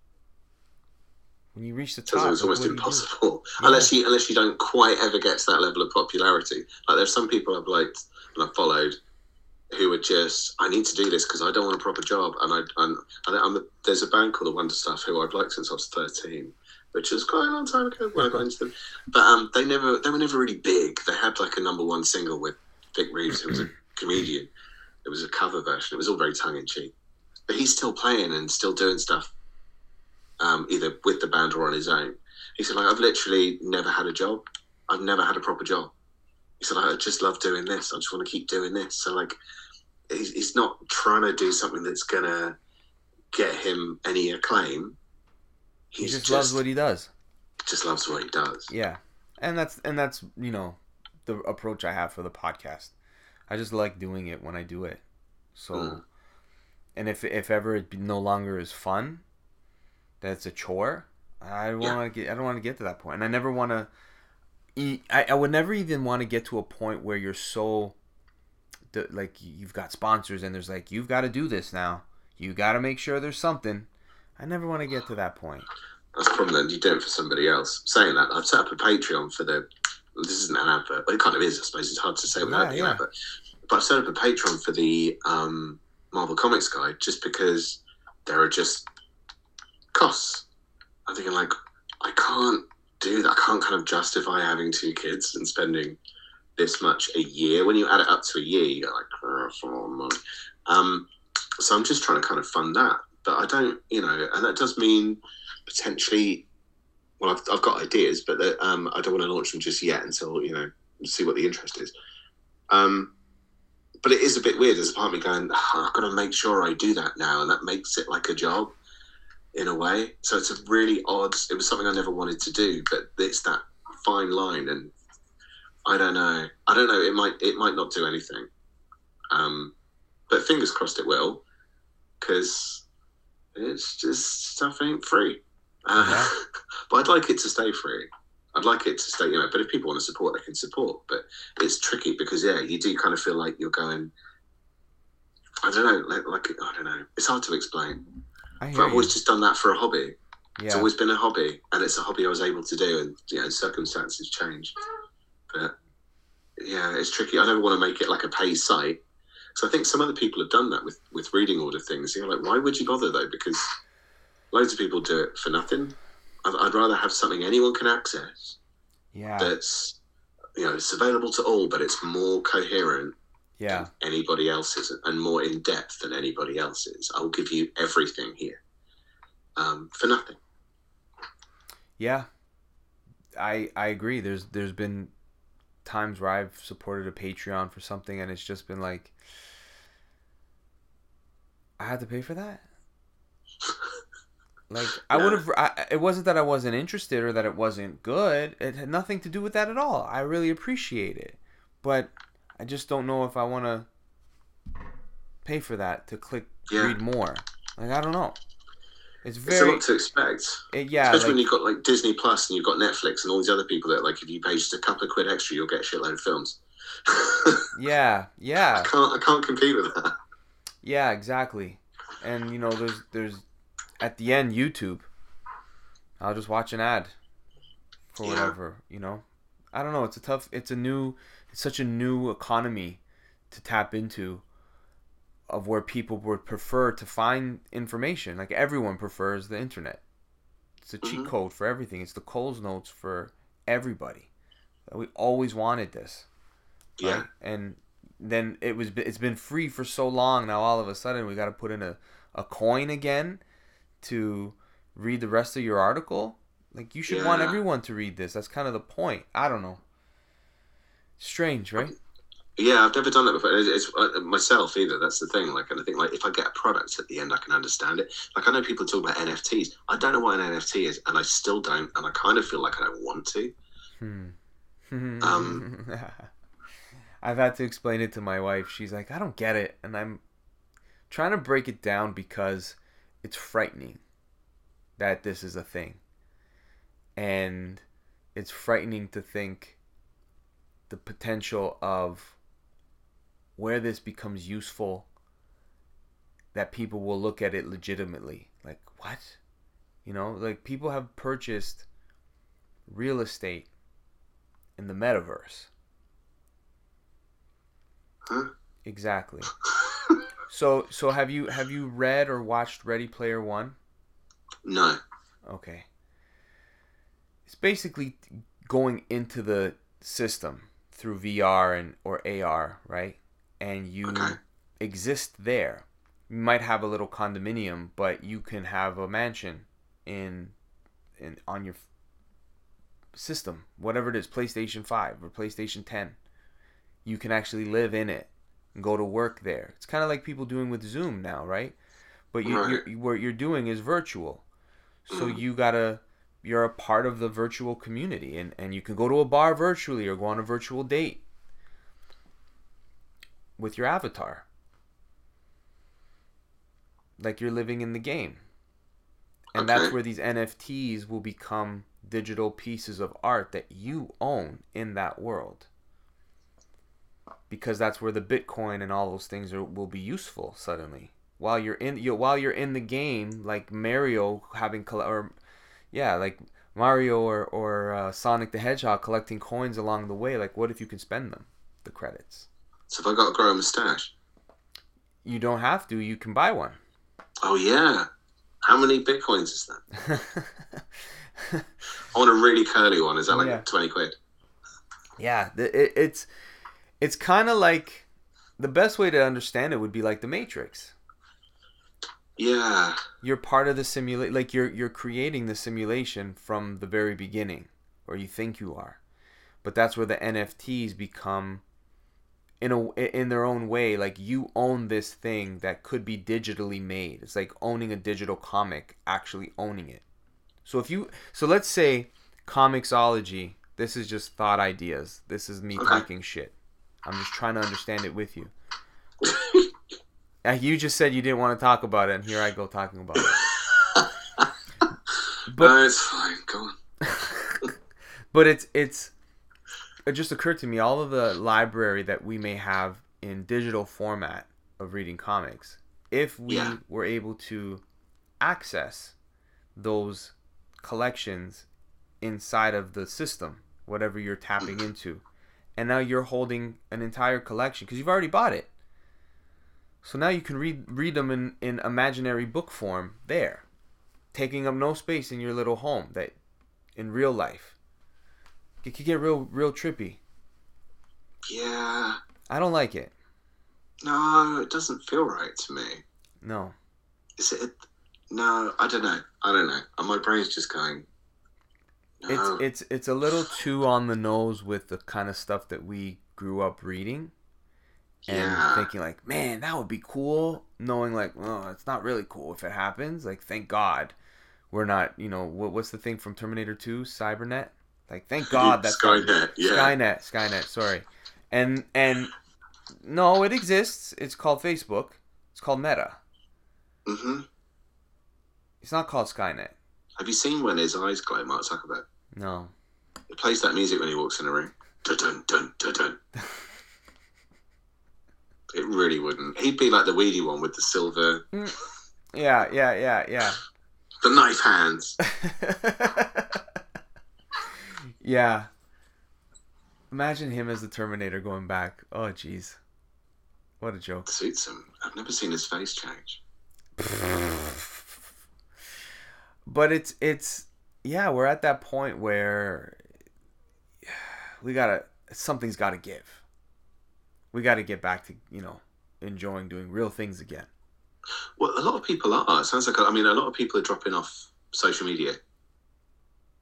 When you reach the top, it's like, almost impossible Yeah. unless you unless you don't quite ever get to that level of popularity. Like there's some people I've liked and I've followed who are just I need to do this because I don't want a proper job, and I and, and I'm, there's a band called the Wonder Stuff who I've liked since I was 13. Which was quite a long time ago when I got into them, but um, they never they were never really big. They had like a number one single with Vic Reeves, who was a comedian. It was a cover version. It was all very tongue in cheek, but he's still playing and still doing stuff, um, either with the band or on his own. He said, like, I've literally never had a job. I've never had a proper job. He said, like, I just love doing this. I just want to keep doing this. So, like, he's, he's not trying to do something that's going to get him any acclaim. He He's just, loves what he does. just loves what he does. Yeah, and that's and that's you know the approach I have for the podcast. I just like doing it when I do it. So, Mm. and if if ever it no longer is fun, that it's a chore, I want Yeah. to get. I don't want to get to that point. and I never want to. I, I would never even want to get to a point where you're so, like you've got sponsors and there's like you've got to do this now. You got to make sure there's something. I never want to get to that point. That's the problem then. You do it for somebody else. Saying that, I've set up a Patreon for the. This isn't an advert. Well, it kind of is, I suppose. It's hard to say without Yeah, being yeah. advert. But I've set up a Patreon for the um, Marvel Comics Guide just because there are just costs. I'm thinking, like, I can't do that. I can't kind of justify having two kids and spending this much a year. When you add it up to a year, you go, like, "Oh. Um, so I'm just trying to kind of fund that. But I don't, you know, and that does mean potentially well, I've, I've got ideas, but that, um, I don't want to launch them just yet until you know see what the interest is. Um, but it is a bit weird. There's a part of me going, "Ah, I've got to make sure I do that now, and that makes it like a job in a way. So it's a really odd. It was something I never wanted to do, but it's that fine line, and I don't know. I don't know. It might it might not do anything, um, but fingers crossed it will, because it's just stuff ain't free. Uh, Yeah. but I'd like it to stay free. I'd like it to stay, you know. But if people want to support, they can support. But it's tricky because yeah, you do kind of feel like you're going. I don't know, like, like I don't know. It's hard to explain. I But hear I've you. always just done that for a hobby. It's always been a hobby, and it's a hobby I was able to do, and you know, circumstances change. But yeah, it's tricky. I never want to make it like a pay site. So I think some other people have done that with with reading order things. You're like, why would you bother though? Because loads of people do it for nothing. I'd, I'd rather have something anyone can access Yeah. that's you know it's available to all, but it's more coherent Yeah. anybody else's and more in depth than anybody else's. I'll give you everything here um, for nothing. Yeah. I I agree. There's there's been times where I've supported a Patreon for something and it's just been like I had to pay for that. Like I would have. It wasn't that I wasn't interested or that it wasn't good. It had nothing to do with that at all. I really appreciate it, but I just don't know if I want to pay for that to click Yeah. read more. Like I don't know. It's It's a very lot to expect. it, yeah. Especially when you've got like Disney Plus and you've got Netflix and all these other people that like if you pay just a couple of quid extra, you'll get a shitload of films. yeah, yeah. I can't I can't compete with that. Yeah, exactly. And you know, there's there's at the end YouTube. I'll just watch an ad for Yeah. whatever, you know. I don't know, it's a tough it's a new it's such a new economy to tap into of where people would prefer to find information. Like everyone prefers the internet. It's a cheat Mhm. code for everything. It's the Coles notes for everybody. We always wanted this Yeah. right? And then it was it's been free for so long now all of a sudden we got to put in a, a coin again to read the rest of your article like you should want everyone to read this that's kind of the point i don't know strange right Yeah, I've never done that before. It's, it's uh, myself either. That's the thing. Like, and I think like if I get a product at the end, I can understand it. Like, I know people talk about NFTs. I don't know what an NFT is, and I still don't. And I kind of feel like I don't want to. hmm Um, i've had to explain it to my wife she's like i don't get it and i'm trying to break it down because it's frightening that this is a thing and it's frightening to think the potential of where this becomes useful that people will look at it legitimately like what you know like people have purchased real estate in the metaverse Huh? exactly so so have you have you read or watched ready player one No. Okay. It's basically going into the system through VR and or AR, right? And you Okay. exist there. You might have a little condominium, but you can have a mansion in in on your system, whatever it is, PlayStation 5 or PlayStation 10. You can actually live in it and go to work there. It's kind of like people doing with Zoom now, right? But you, Right. you're, what you're doing is virtual. So Mhm. you gotta, you're a part of the virtual community, and and you can go to a bar virtually or go on a virtual date with your avatar, like you're living in the game. And that's where these NFTs will become digital pieces of art that you own in that world. Because that's where the Bitcoin and all those things are, will be useful suddenly. While you're in you while you're in the game, like Mario having or yeah, like Mario or or uh, Sonic the Hedgehog collecting coins along the way. Like, what if you can spend them, the credits? So if I got to grow a moustache, You don't have to. You can buy one. oh yeah. How many bitcoins is that? I want a really curly one. Is that like Yeah. twenty quid? Yeah, it, it's it's kind of like the best way to understand it would be like the Matrix. Yeah. You're part of the simulate, like you're you're creating the simulation from the very beginning, or you think you are, but that's where the NFTs become. In a in their own way, like you own this thing that could be digitally made. It's like owning a digital comic, actually owning it. So if you so let's say comiXology, this is just thought ideas. This is me Okay. talking shit. I'm just trying to understand it with you. Uh, you just said you didn't want to talk about it, and here I go talking about it. But- no, it's fine. Go on. But it's it's it just occurred to me all of the library that we may have in digital format of reading comics. If we Yeah. were able to access those collections inside of the system, whatever you're tapping into, and now you're holding an entire collection because you've already bought it. So now you can read read them in, in imaginary book form there, taking up no space in your little home that in real life. It could get real real trippy. Yeah. I don't like it. No, it doesn't feel right to me. No. Is it? No, I don't know. I don't know. And my brain's just going. No. It's it's it's a little too on the nose with the kind of stuff that we grew up reading and yeah. thinking like, man, that would be cool. Knowing like, oh, it's not really cool if it happens. Like, thank God, we're not. You know, what, what's the thing from Terminator Two, Cybernet? Like, thank God that's not- Skynet. Yeah. Skynet, Skynet. Sorry, and and no, it exists. It's called Facebook. It's called Meta. hmm It's not called Skynet. Have you seen when his eyes glow, Mark Zuckerberg? No. He plays that music when he walks in a room. Dun dun dun dun dun. It really wouldn't. He'd be like the weedy one with the silver, mm. Yeah, yeah, yeah, yeah. the knife hands. yeah. Imagine him as the Terminator going back. Oh, jeez. What a joke. Suits him. I've never seen his face change. But it's it's yeah, we're at that point where we gotta something's gotta give. We gotta get back to you know enjoying doing real things again. Well, a lot of people are. It sounds like I mean, a lot of people are dropping off social media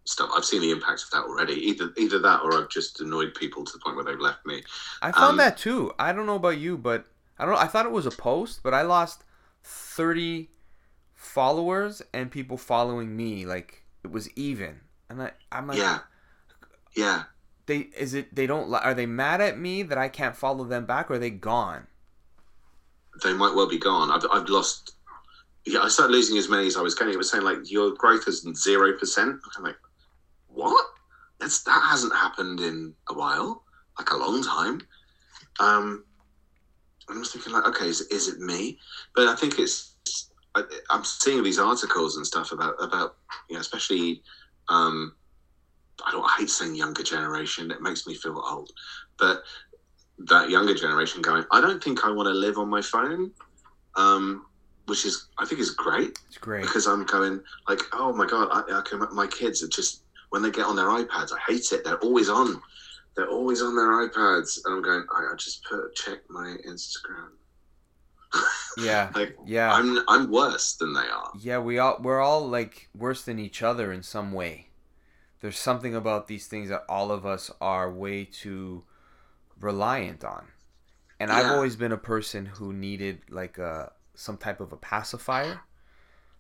stuff. I've seen the impact of that already. Either either that, or I've just annoyed people to the point where they've left me. I found Um, that too. I don't know about you, but I don't. I thought it was a post, but I lost thirty followers and people following me. Like it was even, and I, I'm like, Yeah, yeah. They is it? They don't. Are they mad at me that I can't follow them back, or are they gone? They might well be gone. I've I've lost. Yeah, I started losing as many as I was getting. It was saying like your growth is zero percent. I'm like, what? That's that hasn't happened in a while, like a long time. Um, I was thinking like, okay, is, is it me? But I think it's. I, I'm seeing these articles and stuff about about you know, especially. Um, I don't I hate saying younger generation. It makes me feel old, but that younger generation going, I don't think I want to live on my phone. Um, which is I think is great It's great. because I'm going like, oh my god, I, I can. My kids are just when they get on their iPads, I hate it. They're always on. They're always on their iPads, and I'm going. I, I just put check my Instagram. Yeah, Like yeah, I'm I'm worse than they are. yeah. We all we're all like worse than each other in some way. There's something about these things that all of us are way too reliant on. And I've always been a person who needed like a some type of a pacifier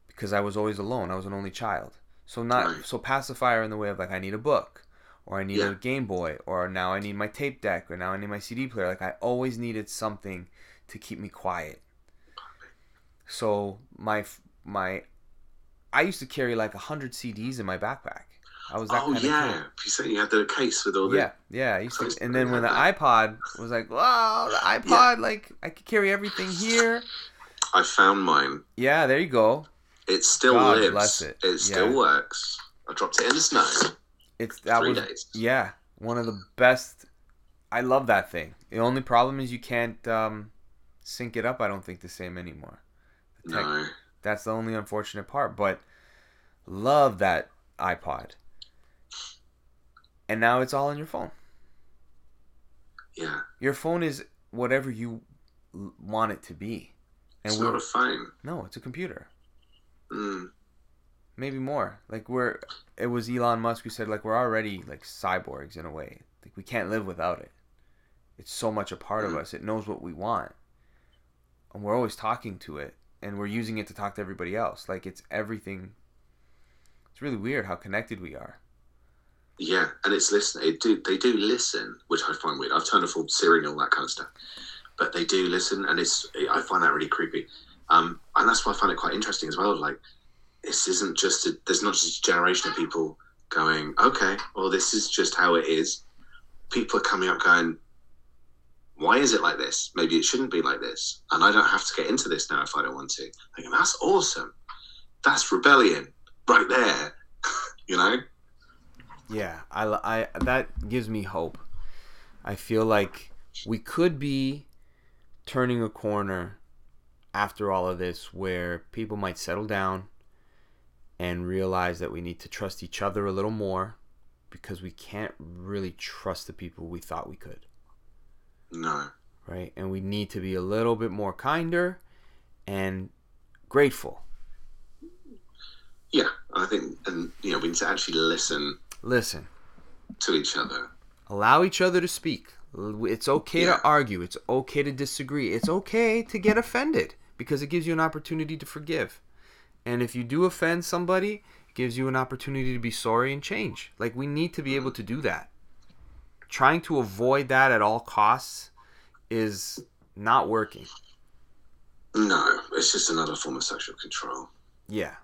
because I was always alone. I was an only child. So not Right. so pacifier in the way of like I need a book or I need Yeah. a Game Boy or now I need my tape deck or now I need my CD player. Like I always needed something to keep me quiet. So my my I used to carry like hundred CDs in my backpack. I was that oh kind yeah, of kid. you said you had the case with all the. Yeah, yeah. I used to, and then when the have iPod was like, wow, the iPod, like I could carry everything here. I found mine. Yeah, there you go. It still God lives. bless it. still Yeah. works. I dropped it in the snow. It's that Three was days. yeah one of the best. I love that thing. The only problem is you can't um, sync it up. I don't think the same anymore. The tech- No. That's the only unfortunate part. But love that iPod. And now it's all on your phone. Yeah. Your phone is whatever you want it to be. And It's not a phone. no, it's a computer. Mm. Maybe more. Like we're it was Elon Musk who said like we're already like cyborgs in a way. Like we can't live without it. It's so much a part of Mm. us. It knows what we want. And we're always talking to it and we're using it to talk to everybody else. Like it's everything. It's really weird how connected we are. Yeah, and it's listening. It do they do listen, which I find weird. I've turned off all Siri and all that kind of stuff, but they do listen, and it's I find that really creepy. Um, and that's why I find it quite interesting as well. Like this isn't just a, there's not just a generation of people going, okay, well this is just how it is. People are coming up going, why is it like this? Maybe it shouldn't be like this, and I don't have to get into this now if I don't want to. Thinking that's awesome. That's rebellion right there. you know. Yeah, I, I that gives me hope. I feel like we could be turning a corner after all of this where people might settle down and realize that we need to trust each other a little more because we can't really trust the people we thought we could, No. right? And we need to be a little bit more kinder and grateful. Yeah, I think, and you know, we need to actually listen Listen, to each other. allow each other to speak. It's okay Yeah. to argue. It's okay to disagree. It's okay to get offended because it gives you an opportunity to forgive. And if you do offend somebody, it gives you an opportunity to be sorry and change. Like we need to be able to do that. Trying to avoid that at all costs is not working. No, it's just another form of sexual control. Yeah.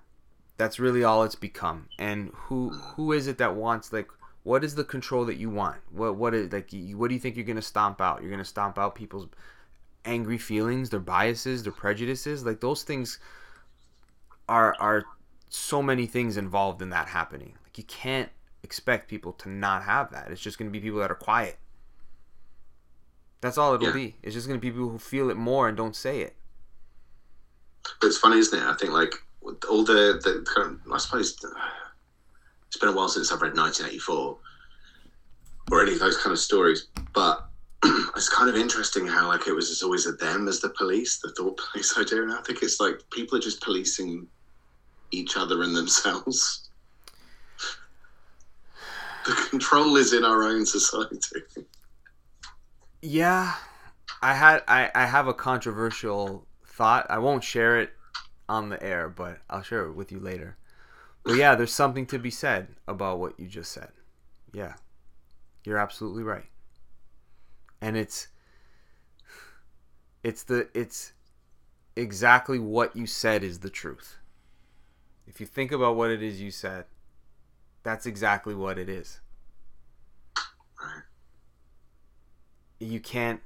That's really all it's become. And who who is it that wants like what is the control that you want? What what is like you- what do you think you're going to stomp out? You're going to stomp out people's angry feelings, their biases, their prejudices? Like those things are are so many things involved in that happening. Like you can't expect people to not have that. It's just going to be people that are quiet. That's all it'll Yeah. be. It's just going to be people who feel it more and don't say it. But it's funny, isn't it? I think like all the the kind I suppose it's been a while since I've read 1984 or any of those kind of stories, but it's kind of interesting how like it was always a them as the police, the thought police idea, and I think it's like people are just policing each other and themselves. The control is in our own society. Yeah, I had I, I have a controversial thought. I won't share it on the air, but I'll share it with you later. But yeah, there's something to be said about what you just said. Yeah. You're absolutely right. And it's it's the it's exactly what you said is the truth. If you think about what it is you said, that's exactly what it is. You can't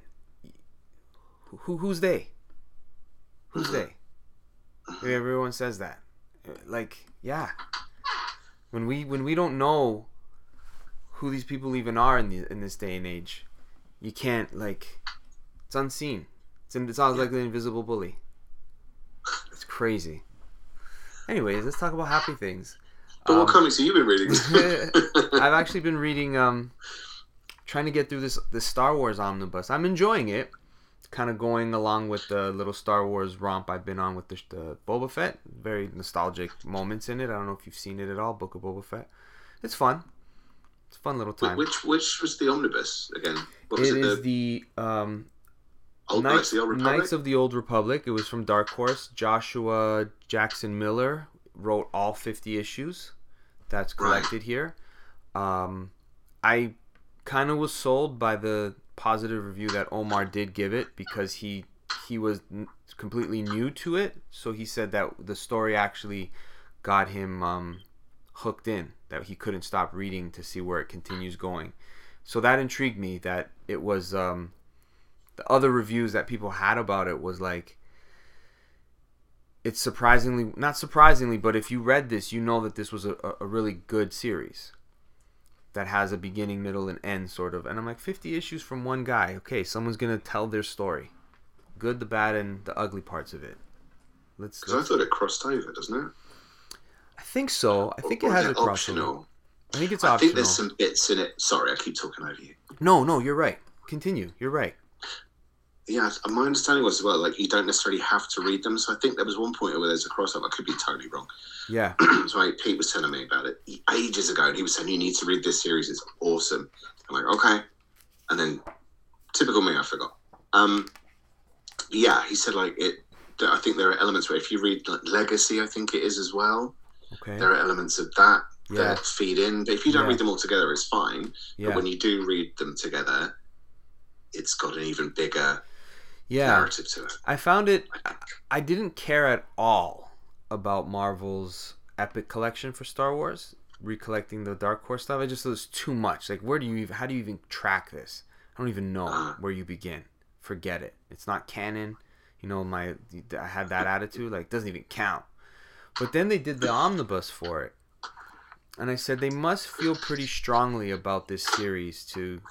who who's they? Who's they? Everyone says that. Like, yeah. When we when we don't know who these people even are in the in this day and age, you can't like it's unseen. It's in, it's always like the invisible bully. It's crazy. Anyways, let's talk about happy things. But what Um, comics have you been reading? I've actually been reading, um, trying to get through this this Star Wars omnibus. I'm enjoying it. Kind of going along with the little Star Wars romp I've been on with the, the Boba Fett. Very nostalgic moments in it. I don't know if you've seen it at all. Book of Boba Fett. It's fun. It's a fun little time. which which was the omnibus again? What was it it? is the the um, Old Knights, Knights of the Old Republic. Knights of the Old Republic. It was from Dark Horse. Joshua Jackson Miller wrote all 50 issues that's Right. collected here. Um, I kind of was sold by the positive review that Omar did give it because he he was completely new to it. So he said that the story actually got him um, hooked in that he couldn't stop reading to see where it continues going. So that intrigued me. That it was um, the other reviews that people had about it was like it's surprisingly not surprisingly, but if you read this, you know that this was a, a really good series that has a beginning, middle, and end sort of. And I'm like, 50 issues from one guy. Okay, someone's gonna tell their story, good, the bad, and the ugly parts of it. Let's. Because I thought it crossed over, doesn't it? I think so. I think it has is a crossover. optional. I think it's I optional. I think there's some bits in it. Sorry, I keep talking over you. No, no, you're right. Continue. You're right. Yeah, my understanding was as well, like you don't necessarily have to read them. So I think there was one point where there's a crossover. I could be totally wrong. Yeah. so like, Pete was telling me about it ages ago, and he was saying you need to read this series. It's awesome. I'm like, okay, and then typical me, I forgot. Um, yeah, he said like it. I think there are elements where if you read like, Legacy, I think it is as well. Okay. There are elements of that Yeah. that feed in. But if you don't Yeah. read them all together, it's fine. Yeah. But when you do read them together, it's got an even bigger Yeah. narrative to it. I found it. I. I didn't care at all about Marvel's Epic collection for Star Wars, recollecting the Dark Horse stuff. I just thought it was too much. Like, where do you even? How do you even track this? I don't even know Uh. where you begin. Forget it. It's not canon. You know, my I had that attitude. Like, it doesn't even count. But then they did the omnibus for it, and I said they must feel pretty strongly about this series to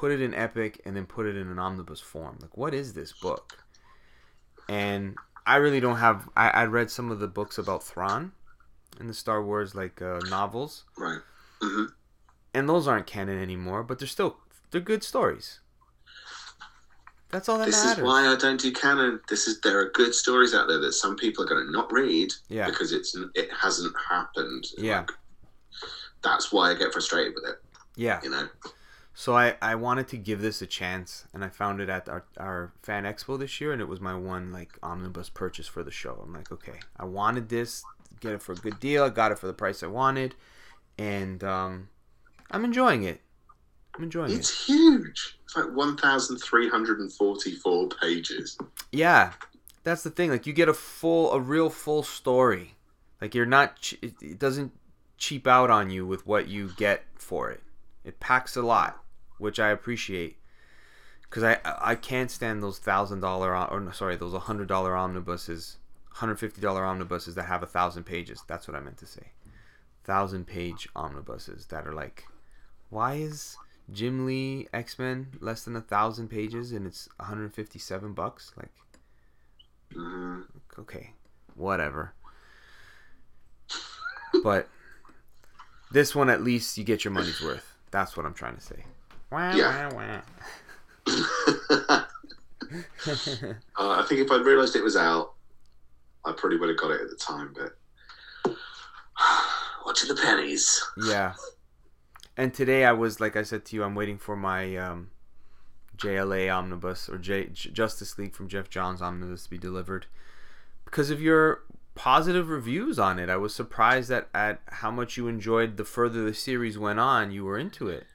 put it in Epic and then put it in an omnibus form. Like, what is this book? And I really don't have. I, I read some of the books about Thrawn in the Star Wars like uh, novels, Right. mm-hmm. and those aren't canon anymore. But they're still they're good stories. That's all that This matters. is why I don't do canon. This is there are good stories out there that some people are going to not read Yeah. because it's it hasn't happened. Yeah. Like, that's why I get frustrated with it. yeah. You know. So I, I wanted to give this a chance, and I found it at our, our fan expo this year, and it was my one like omnibus purchase for the show. I'm like, okay, I wanted this, get it for a good deal. I got it for the price I wanted, and um, I'm enjoying it. I'm enjoying it. It's huge. It's like one thousand three hundred and forty-four pages. Yeah, that's the thing. Like you get a full, a real full story. Like you're not. it doesn't cheap out on you with what you get for it. It packs a lot, which I appreciate. Because I I can't stand those thousand dollar or no, sorry those hundred dollar omnibuses, hundred fifty dollar omnibuses that have a thousand pages. That's what I meant to say. Thousand page omnibuses that are like, why is Jim Lee X Men less than a thousand pages and it's 157 bucks? Like, Mhm. okay, whatever. But this one, at least, you get your money's worth. That's what I'm trying to say. Wah, Yeah. wah, Uh, I think if I'd realised it was out, I probably would have got it at the time. But watching the pennies. yeah. And today I was, like I said to you, I'm waiting for my um, JLA omnibus or J- J- Justice League from Geoff Johns omnibus to be delivered. Because of your positive reviews on it, I was surprised at, at how much you enjoyed the further the series went on. You were into it.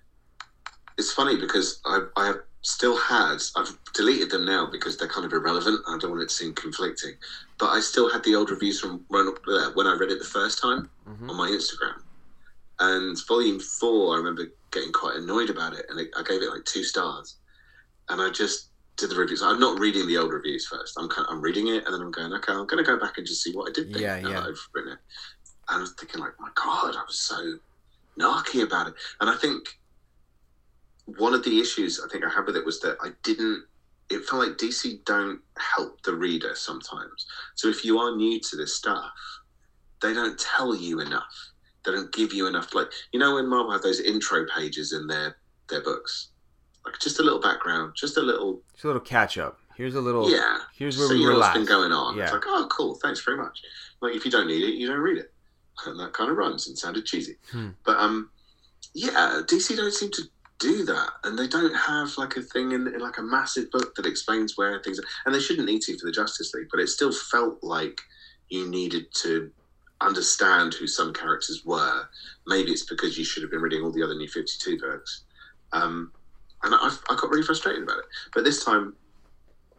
It's funny because I, I have still had, I've deleted them now because they're kind of irrelevant. I don't want it to seem conflicting. But I still had the old reviews from when, uh, when I read it the first time Mhm. on my Instagram. And volume four, I remember getting quite annoyed about it, and I gave it like two stars. And I just did the reviews. I'm not reading the old reviews first. I'm kind I'm reading it, and then I'm going, okay, I'm going to go back and just see what I did think Yeah, yeah. I've written it. And I was thinking, like, my God, I was so narky about it. And I think one of the issues I think I had with it was that I didn't. It felt like DC don't help the reader sometimes. So if you are new to this stuff, they don't tell you enough. They don't give you enough. Like you know when Marvel have those intro pages in their their books, like just a little background, just a little Just a little catch up. Here's a little. yeah. Here's where so we you know what's been going on. Yeah. It's like oh cool, thanks very much. Like if you don't need it, you don't read it. And that kind of rhymes and sounded cheesy. Hmm. But um, yeah, DC don't seem to do that, and they don't have like a thing in, in like a massive book that explains where things are. And they shouldn't need to for the Justice League, but it still felt like you needed to understand who some characters were. Maybe it's because you should have been reading all the other New Fifty Two books. Um, and I, I got really frustrated about it. But this time,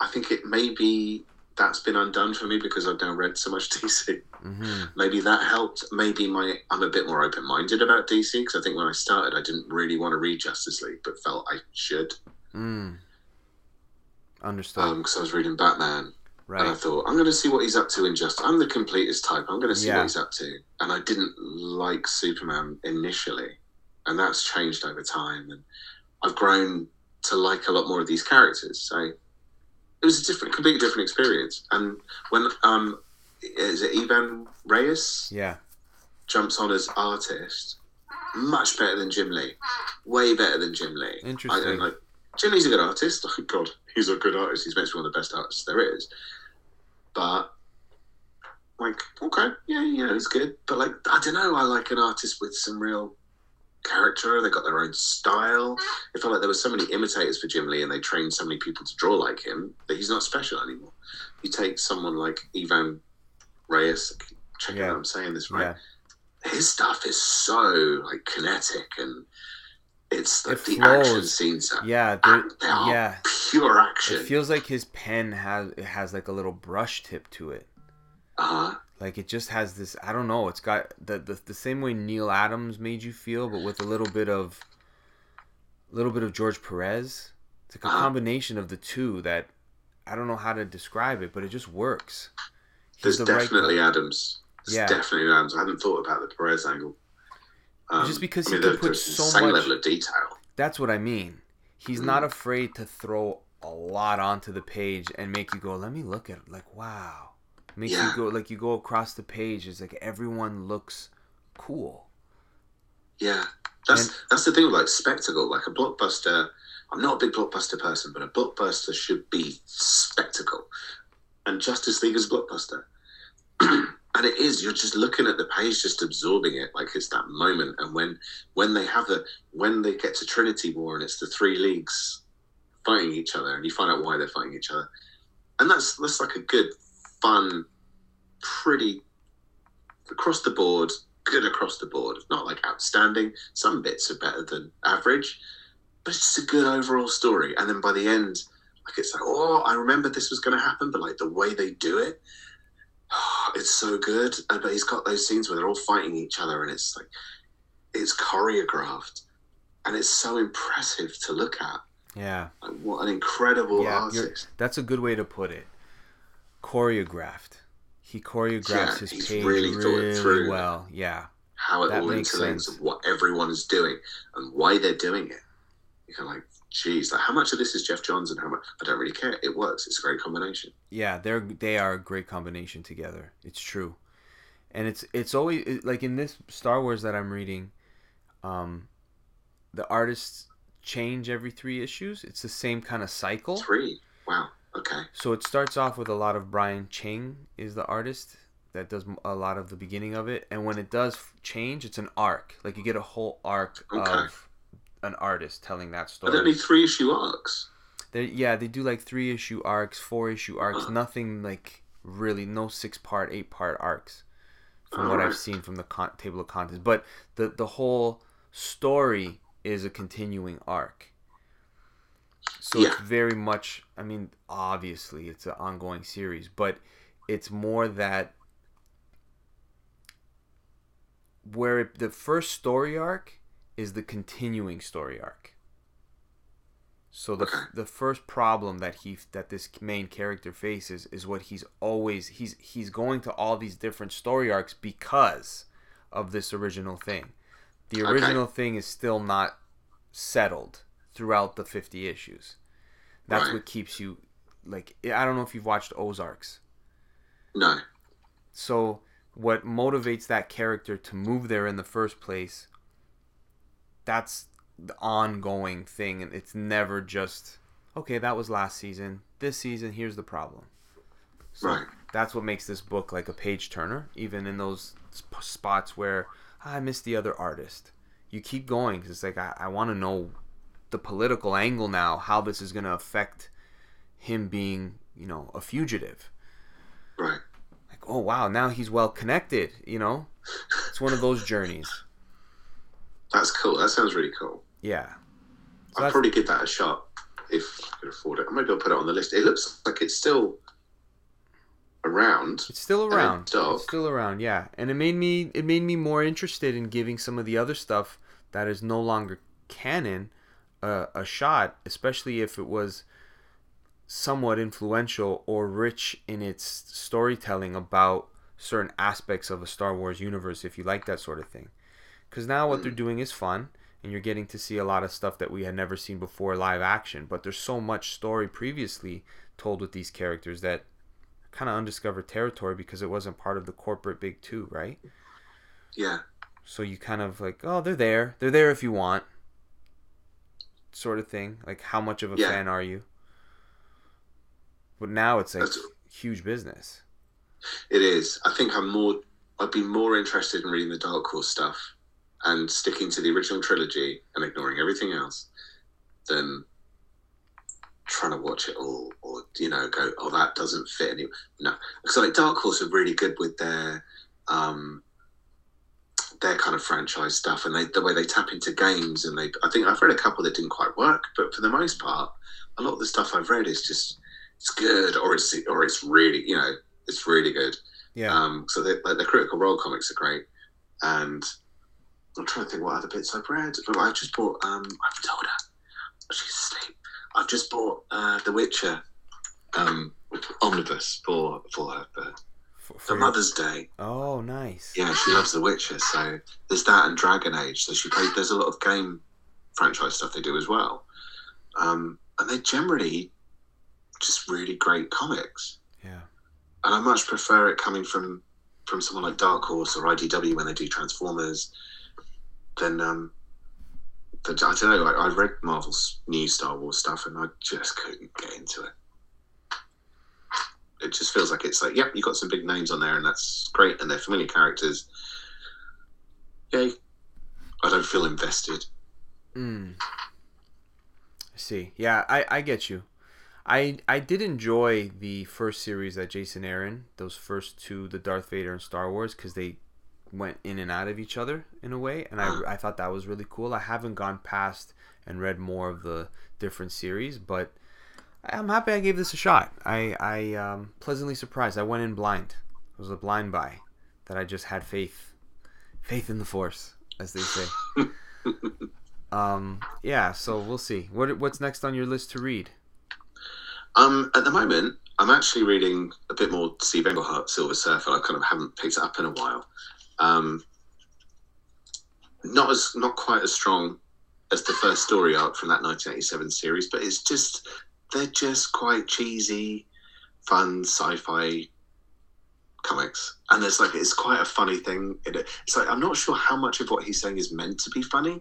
I think it maybe that's been undone for me because I've now read so much DC. hmm Maybe that helped. Maybe my I'm a bit more open minded about DC because I think when I started, I didn't really want to read Justice League, but felt I should Mm. Understood. because I was reading Batman, Right. and I thought I'm going to see what he's up to in Justice. I'm the completest type. I'm going to see Yeah. what he's up to, and I didn't like Superman initially, and that's changed over time, and I've grown to like a lot more of these characters. So it was a different, completely different experience. And when um, is it Ivan Reis? Yeah. jumps on as artist, much better than Jim Lee. Way better than Jim Lee. Interesting. I, like Jim Lee's a good artist. Oh God, he's a good artist. He's meant to be one of the best artists there is. But like, okay, yeah, yeah, he's good. But like, I don't know. I like an artist with some real character. They got their own style. It felt like there were so many imitators for Jim Lee, and they trained so many people to draw like him that he's not special anymore. You take someone like Ivan Reis. Check Yeah. out I'm saying this right Yeah. his stuff is so like kinetic and it's like It the action scenes are, Yeah. They are yeah. pure action. It feels like his pen has it has like a little brush tip to it. uh-huh. Like it just has this. I don't know. It's got the the, the same way Neal Adams made you feel, but with a little bit of, a little bit of George Perez. It's like a Uh-huh. combination of the two that I don't know how to describe it, but it just works. There's the definitely guy. Adams. There's Yeah. definitely Adams. I hadn't thought about the Perez angle. Um, Just because I he mean, can there- put so much- level of detail. That's what I mean. He's Mm. not afraid to throw a lot onto the page and make you go, "Let me look at it." Like, wow. Make Yeah. you go like you go across the page. It's like everyone looks cool. Yeah, that's And- that's the thing like spectacle. Like a blockbuster, I'm not a big blockbuster person, but a blockbuster should be spectacle. And Justice League is a blockbuster, and it is. You're just looking at the page, just absorbing it, like it's that moment. And when when they have the when they get to Trinity War, and it's the three leagues fighting each other, and you find out why they're fighting each other, and that's that's like a good, fun, pretty across the board good across the board. Not like outstanding. Some bits are better than average, but it's just a good overall story. And then by the end, like it's like, oh, I remember this was going to happen, but like the way they do it, it's so good. And but he's got those scenes where they're all fighting each other, and it's like it's choreographed, and it's so impressive to look at. Yeah. Like, what an incredible Yeah, artist! That's a good way to put it. Choreographed. He choreographs Yeah, his he's page really really, thought it through. well. Yeah. How it That all interlinks of what everyone's doing and why they're doing it. You're kind of like, geez, like how much of this is Geoff Johns and how much? I don't really care. It works. It's a great combination. Yeah, they're they are a great combination together. It's true. And it's it's always like in this Star Wars that I'm reading um the artists change every 3 issues. It's the same kind of cycle. Three. Wow. Okay. So it starts off with a lot of Brian Ching is the artist that does a lot of the beginning of it, and when it does change, it's an arc. Like you get a whole arc Okay. of an artist telling that Are story. there only three issue arcs? They yeah, they do like three issue arcs, four issue arcs, Huh. nothing like really no six part, eight part arcs from what Alright. I've seen from the con- table of contents. But the the whole story is a continuing arc. So it's very much I mean, obviously it's an ongoing series, but it's more that where it, the first story arc is the continuing story arc. So the the first problem that he that this main character faces is what he's always he's he's going to all these different story arcs because of this original thing. The Okay. original thing is still not settled throughout the 50 issues. That's Right. what keeps you like I don't know if you've watched Ozarks. No. So what motivates that character to move there in the first place? That's the ongoing thing, and it's never just okay. That was last season. This season, here's the problem. So Right. That's what makes this book like a page turner, even in those sp- spots where "Ah, I miss the other artist. You keep going because it's like I, I want to know the political angle now, how this is going to affect him being, you know, a fugitive Right. like oh wow now he's well connected you know it's one of those journeys That's cool. That sounds really cool. yeah so I'll that's, probably give that a shot if I could afford it. Maybe I'll put it on the list. It looks like it's still around. It's still around. It's still around, yeah. And it made me it made me more interested in giving some of the other stuff that is no longer canon uh, a shot, especially if it was somewhat influential or rich in its storytelling about certain aspects of a Star Wars universe if you like that sort of thing. Cuz now what they're doing is fun and you're getting to see a lot of stuff that we had never seen before live action, but there's so much story previously told with these characters that kind of undiscovered territory because it wasn't part of the corporate big two, right? Yeah. So you kind of like, oh, they're there. They're there if you want. Sort of thing. Like, how much of a Yeah. fan are you? But now it's like That's- huge business. It is. I think I'm more. I'd be more interested in reading the Dark Horse stuff and sticking to the original trilogy and ignoring everything else than trying to watch it all or you know go oh that doesn't fit any no because like dark horse are really good with their um their kind of franchise stuff and they the way they tap into games and they i think i've read a couple that didn't quite work but for the most part a lot of the stuff i've read is just it's good or it's or it's really you know it's really good Yeah. um, so they, like the Critical Role comics are great, and I'm trying to think what other bits I've read. But I just bought. Um, I've told her she's asleep. I've just bought uh, The Witcher um, omnibus for for her for, for, for Mother's Day. Oh, nice. Yeah, she loves The Witcher, so there's that and Dragon Age. So she played. There's a lot of game franchise stuff they do as well, um, and they're generally just really great comics Yeah. and I much prefer it coming from from someone like Dark Horse or IDW when they do Transformers than um. I don't know. I, I read Marvel's new Star Wars stuff, and I just couldn't get into it. It just feels like it's like, yep, you got some big names on there, and that's great, and they're familiar characters. Yay! I don't feel invested. Mm. I see. Yeah, I, I get you. I I did enjoy the first series that Jason Aaron, those first two, the Darth Vader and Star Wars, because they went in and out of each other in a way, and I, I thought that was really cool. I haven't gone past and read more of the different series, but I'm happy I gave this a shot. I I um, pleasantly surprised. I went in blind. It was a blind buy that I just had faith, faith in the Force, as they say. Um, yeah, so we'll see. What what's next on your list to read? Um, at the moment, I'm actually reading a bit more Steve Englehart, Silver Surfer. I kind of haven't picked it up in a while. Um, not as not quite as strong as the first story arc from that 1987 series, but it's just they're just quite cheesy, fun sci-fi comics. And there's like it's quite a funny thing in. It's like I'm not sure how much of what he's saying is meant to be funny,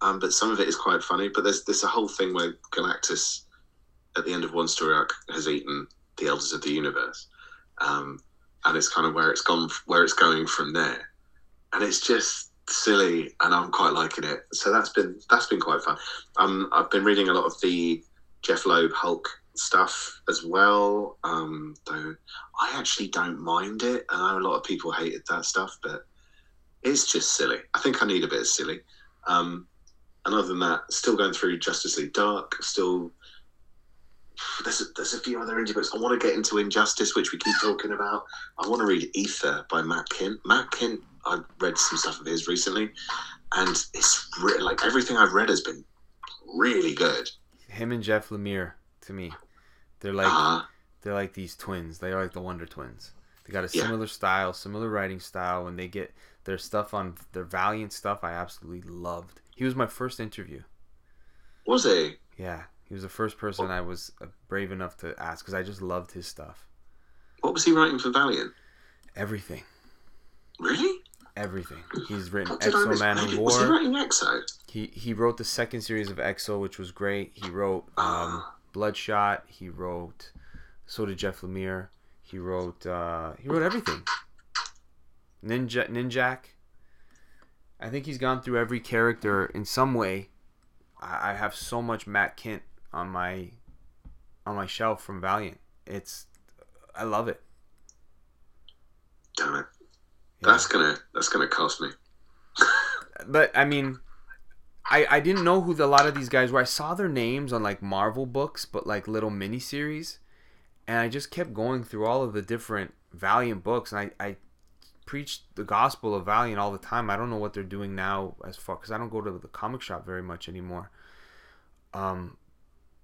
um, but some of it is quite funny. But there's there's a whole thing where Galactus at the end of one story arc has eaten the elders of the universe um, and it's kind of where it's gone where it's going from there and it's just silly and i'm quite liking it so that's been that's been quite fun um, i've been reading a lot of the Jeph Loeb hulk stuff as well um, though i actually don't mind it i know a lot of people hated that stuff but it's just silly i think i need a bit of silly um, and other than that still going through justice league dark still there's a, there's a few other indie books. I want to get into Injustice, which we keep talking about. I want to read Ether by Matt Kindt. Matt Kindt, I read some stuff of his recently, and it's re- like everything I've read has been really good. Him and Jeff Lemire, to me, they're like Uh, they're like these twins. They are like the Wonder Twins. They got a Yeah. similar style, similar writing style. When they get their stuff on their Valiant stuff, I absolutely loved. He was my first interview. was he? Yeah, he was the first person I was uh, brave enough to ask because I just loved his stuff. What was he writing for Valiant? Everything, Really? Everything. He's written did X-O? Man of Was he War. writing X-O? He he wrote the second series of X-O, which was great. He wrote um, Ah. Bloodshot. He wrote. So did Jeff Lemire. He wrote. Uh, he wrote everything. Ninja Ninjak. I think he's gone through every character in some way. I, I have so much Matt Kindt on my on my shelf from Valiant. It's I love it. Damn it! That's gonna that's gonna cost me. but I mean, I I didn't know who the, a lot of these guys were. I saw their names on like Marvel books, but like little miniseries, and I just kept going through all of the different Valiant books, and I, I preached the gospel of Valiant all the time. I don't know what they're doing now as far because I don't go to the comic shop very much anymore. Um,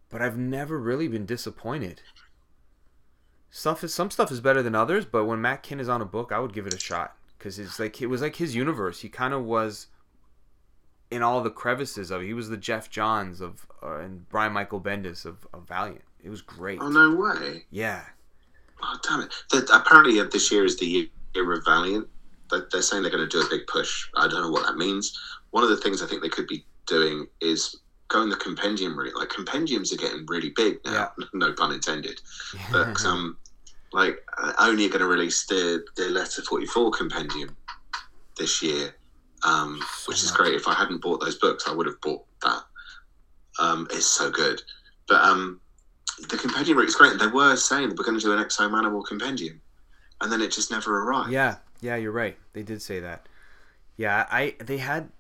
but I've never really been disappointed. Stuff is some stuff is better than others, but when Matt Kindt is on a book, I would give it a shot because it's like it was like his universe. He kind of was in all the crevices of it. He was the Geoff Johns of uh, and Brian Michael Bendis of, of Valiant. It was great. Oh no way! Yeah. Oh damn it! Apparently, uh, this year is the year of Valiant. They're, they're saying they're going to do a big push. I don't know what that means. One of the things I think they could be doing is going the compendium route. Like compendiums are getting really big now. Yeah. no pun intended. But um, like only going to release the the letter forty four compendium this year, um, which is great. If I hadn't bought those books, I would have bought that. Um, it's so good. But um, the compendium is great. They were saying we're going to do an X-O Manowar compendium, and then it just never arrived. Yeah, yeah, you're right. They did say that. Yeah, I they had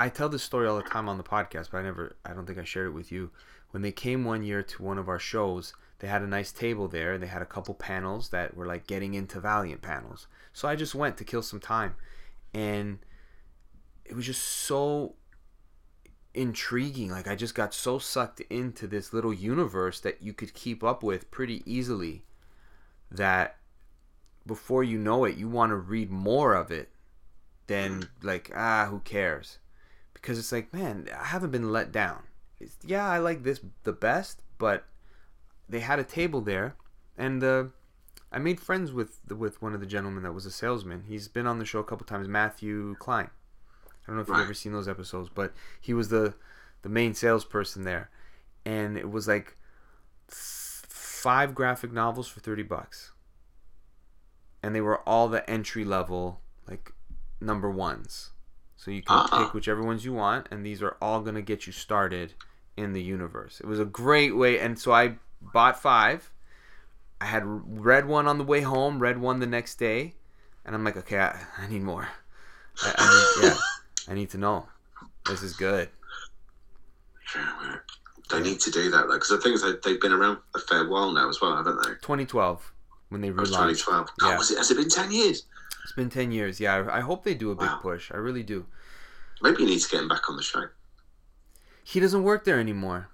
I tell this story all the time on the podcast, but I never, I don't think I shared it with you. When they came one year to one of our shows, they had a nice table there. They had a couple panels that were like getting into Valiant panels. So I just went to kill some time, and it was just so intriguing. Like I just got so sucked into this little universe that you could keep up with pretty easily. That before you know it, you want to read more of it than like ah, who cares? because it's like, man, I haven't been let down. It's, yeah, I like this the best, but they had a table there, and uh, I made friends with the, with one of the gentlemen that was a salesman. He's been on the show a couple times, Matthew Klein. I don't know if you've ever seen those episodes, but he was the the main salesperson there, and it was like five graphic novels for thirty bucks, and they were all the entry level like number ones. So you can uh-uh. pick whichever ones you want, and these are all gonna get you started in the universe. It was a great way, and so I bought five. I had read one on the way home, read one the next day, and I'm like, okay, I, I need more. I, I need, yeah, I need to know. This is good. They need to do that though, because the things they, they've been around a fair while now as well, haven't they? 2012 when they oh, relaunched. 2012. yeah. was it, has it been 10 years? It's been 10 years. Yeah, I, I hope they do a big wow. push. I really do. Maybe he needs to get him back on the show. He doesn't work there anymore.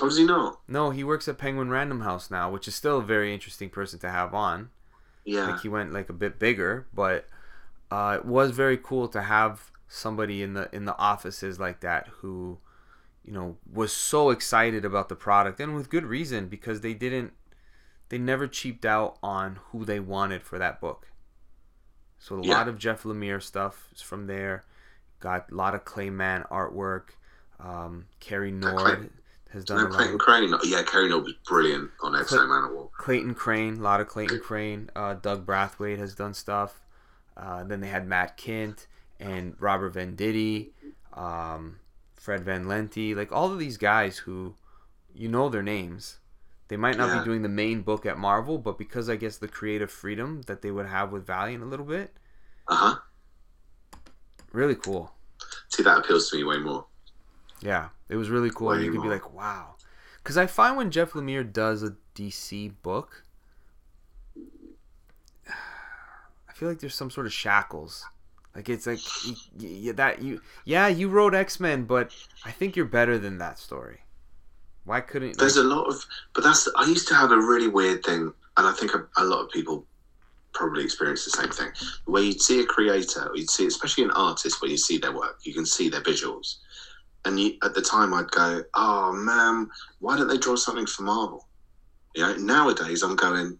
Oh, does he know? No, he works at Penguin Random House now, which is still a very interesting person to have on. Yeah. Like he went like a bit bigger, but uh, it was very cool to have somebody in the in the offices like that who, you know, was so excited about the product and with good reason because they didn't they never cheaped out on who they wanted for that book. So a yeah. lot of Jeff Lemire stuff is from there. Got a lot of Clayman artwork. Um, Cary Nord has done no. Clayton Crain, yeah, Cary Nord was brilliant on X-O Manowar. Clayton Crain, a lot of Clayton Crain. Uh, Doug Braithwaite has done stuff. Uh, then they had Matt Kindt and Robert Venditti, um, Fred Van Lente, like all of these guys who, you know their names. They might not yeah. be doing the main book at Marvel, but because I guess the creative freedom that they would have with Valiant a little bit. Uh huh. Really cool. See, that appeals to me way more. Yeah, it was really cool. You could be like, wow. Because I find when Jeff Lemire does a DC book, I feel like there's some sort of shackles. Like it's like you, that you yeah you wrote X Men, but I think you're better than that story. Why couldn't? There's like... a lot of, but that's. I used to have a really weird thing, and I think a, a lot of people probably experience the same thing. Where you'd see a creator, or you'd see, especially an artist, where you see their work, you can see their visuals, and you, at the time I'd go, "Oh man, why don't they draw something for Marvel?" You know, nowadays I'm going,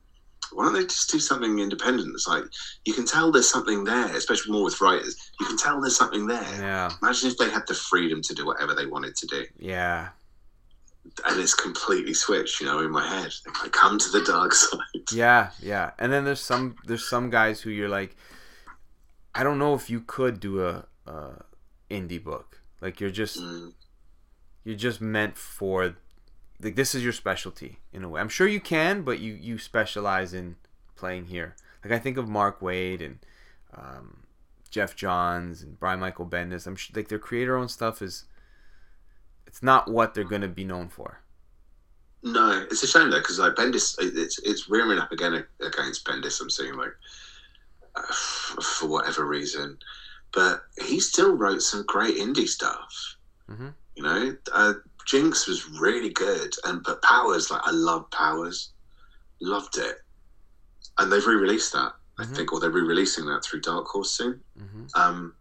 why don't they just do something independent? It's like you can tell there's something there, especially more with writers. You can tell there's something there. Yeah. Imagine if they had the freedom to do whatever they wanted to do. Yeah and it's completely switched, you know, in my head. I come to the dark side. Yeah, yeah. And then there's some there's some guys who you're like, I don't know if you could do a, a indie book. Like you're just mm. you're just meant for like this is your specialty in a way. I'm sure you can, but you you specialize in playing here. Like I think of Mark Waid and um, Geoff Johns and Brian Michael Bendis. I'm sure, like their creator owned stuff is it's not what they're going to be known for. No, it's a shame though because like Bendis, it's it's rearing up again against Bendis. I'm seeing like uh, for whatever reason, but he still wrote some great indie stuff. Mm-hmm. You know, uh, Jinx was really good, and but Powers, like I love Powers, loved it, and they've re-released that. I Mhm. think, or they're re-releasing that through Dark Horse soon. Mm-hmm. Um,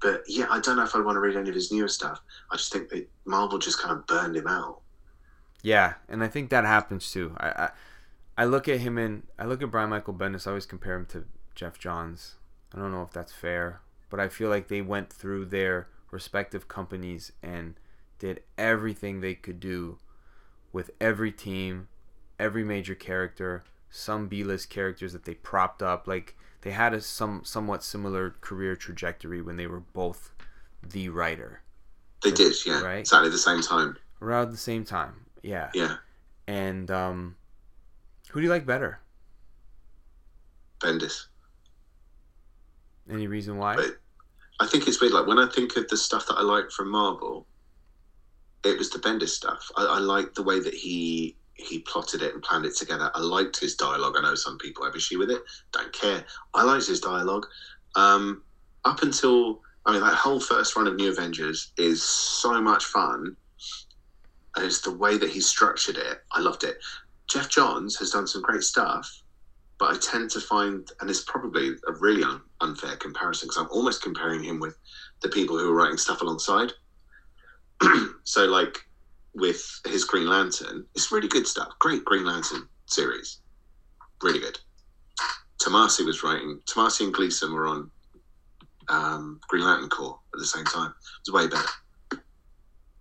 but yeah, I don't know if I'd want to read any of his newer stuff. I just think that Marvel just kind of burned him out. Yeah, and I think that happens too. I, I I look at him and I look at Brian Michael Bendis. I always compare him to Geoff Johns. I don't know if that's fair, but I feel like they went through their respective companies and did everything they could do with every team, every major character, some B-list characters that they propped up. Like they had a some somewhat similar career trajectory when they were both the writer They did, yeah, Right. exactly the same time. around the same time. Yeah. Yeah, And um, who do you like better? Bendis. Any reason why? But I think it's weird. Like when I think of the stuff that I like from Marvel, it was the Bendis stuff. I, I liked the way that he he plotted it and planned it together. I liked his dialogue. I know some people have issue with it. Don't care. I liked his dialogue. Um, up until I mean, that whole first run of New Avengers is so much fun. And it's the way that he structured it. I loved it. Geoff Johns has done some great stuff, but I tend to find, and it's probably a really unfair comparison because I'm almost comparing him with the people who are writing stuff alongside. so, like with his Green Lantern, it's really good stuff. Great Green Lantern series, really good. Tomasi was writing. Tomasi and Gleason were on um, Green Lantern Corps at the same time. It was way better.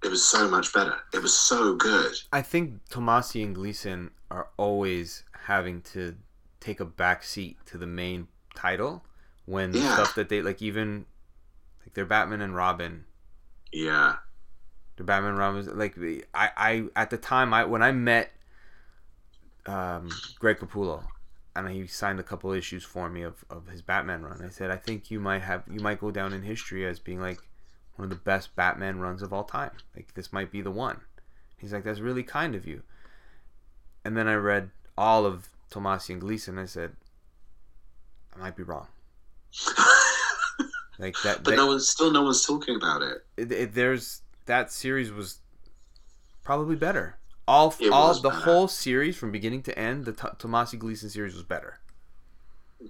It was so much better. It was so good. I think Tomasi and Gleason are always having to take a back seat to the main title when the Yeah. stuff that they like even like their Batman and Robin Yeah, the Batman and Robin like I, I at the time I when I met um, Greg Capullo and he signed a couple issues for me of, of his Batman run. I said I think you might have you might go down in history as being like one of the best Batman runs of all time. Like this might be the one. He's like that's really kind of you. And then I read all of Tomasi and Gleason. I said I might be wrong. Like that. but that- no one's still no one's talking about it. it, it- there's that series was probably better. All It all the better. whole series from beginning to end, the T- Tomasi Gleason series was better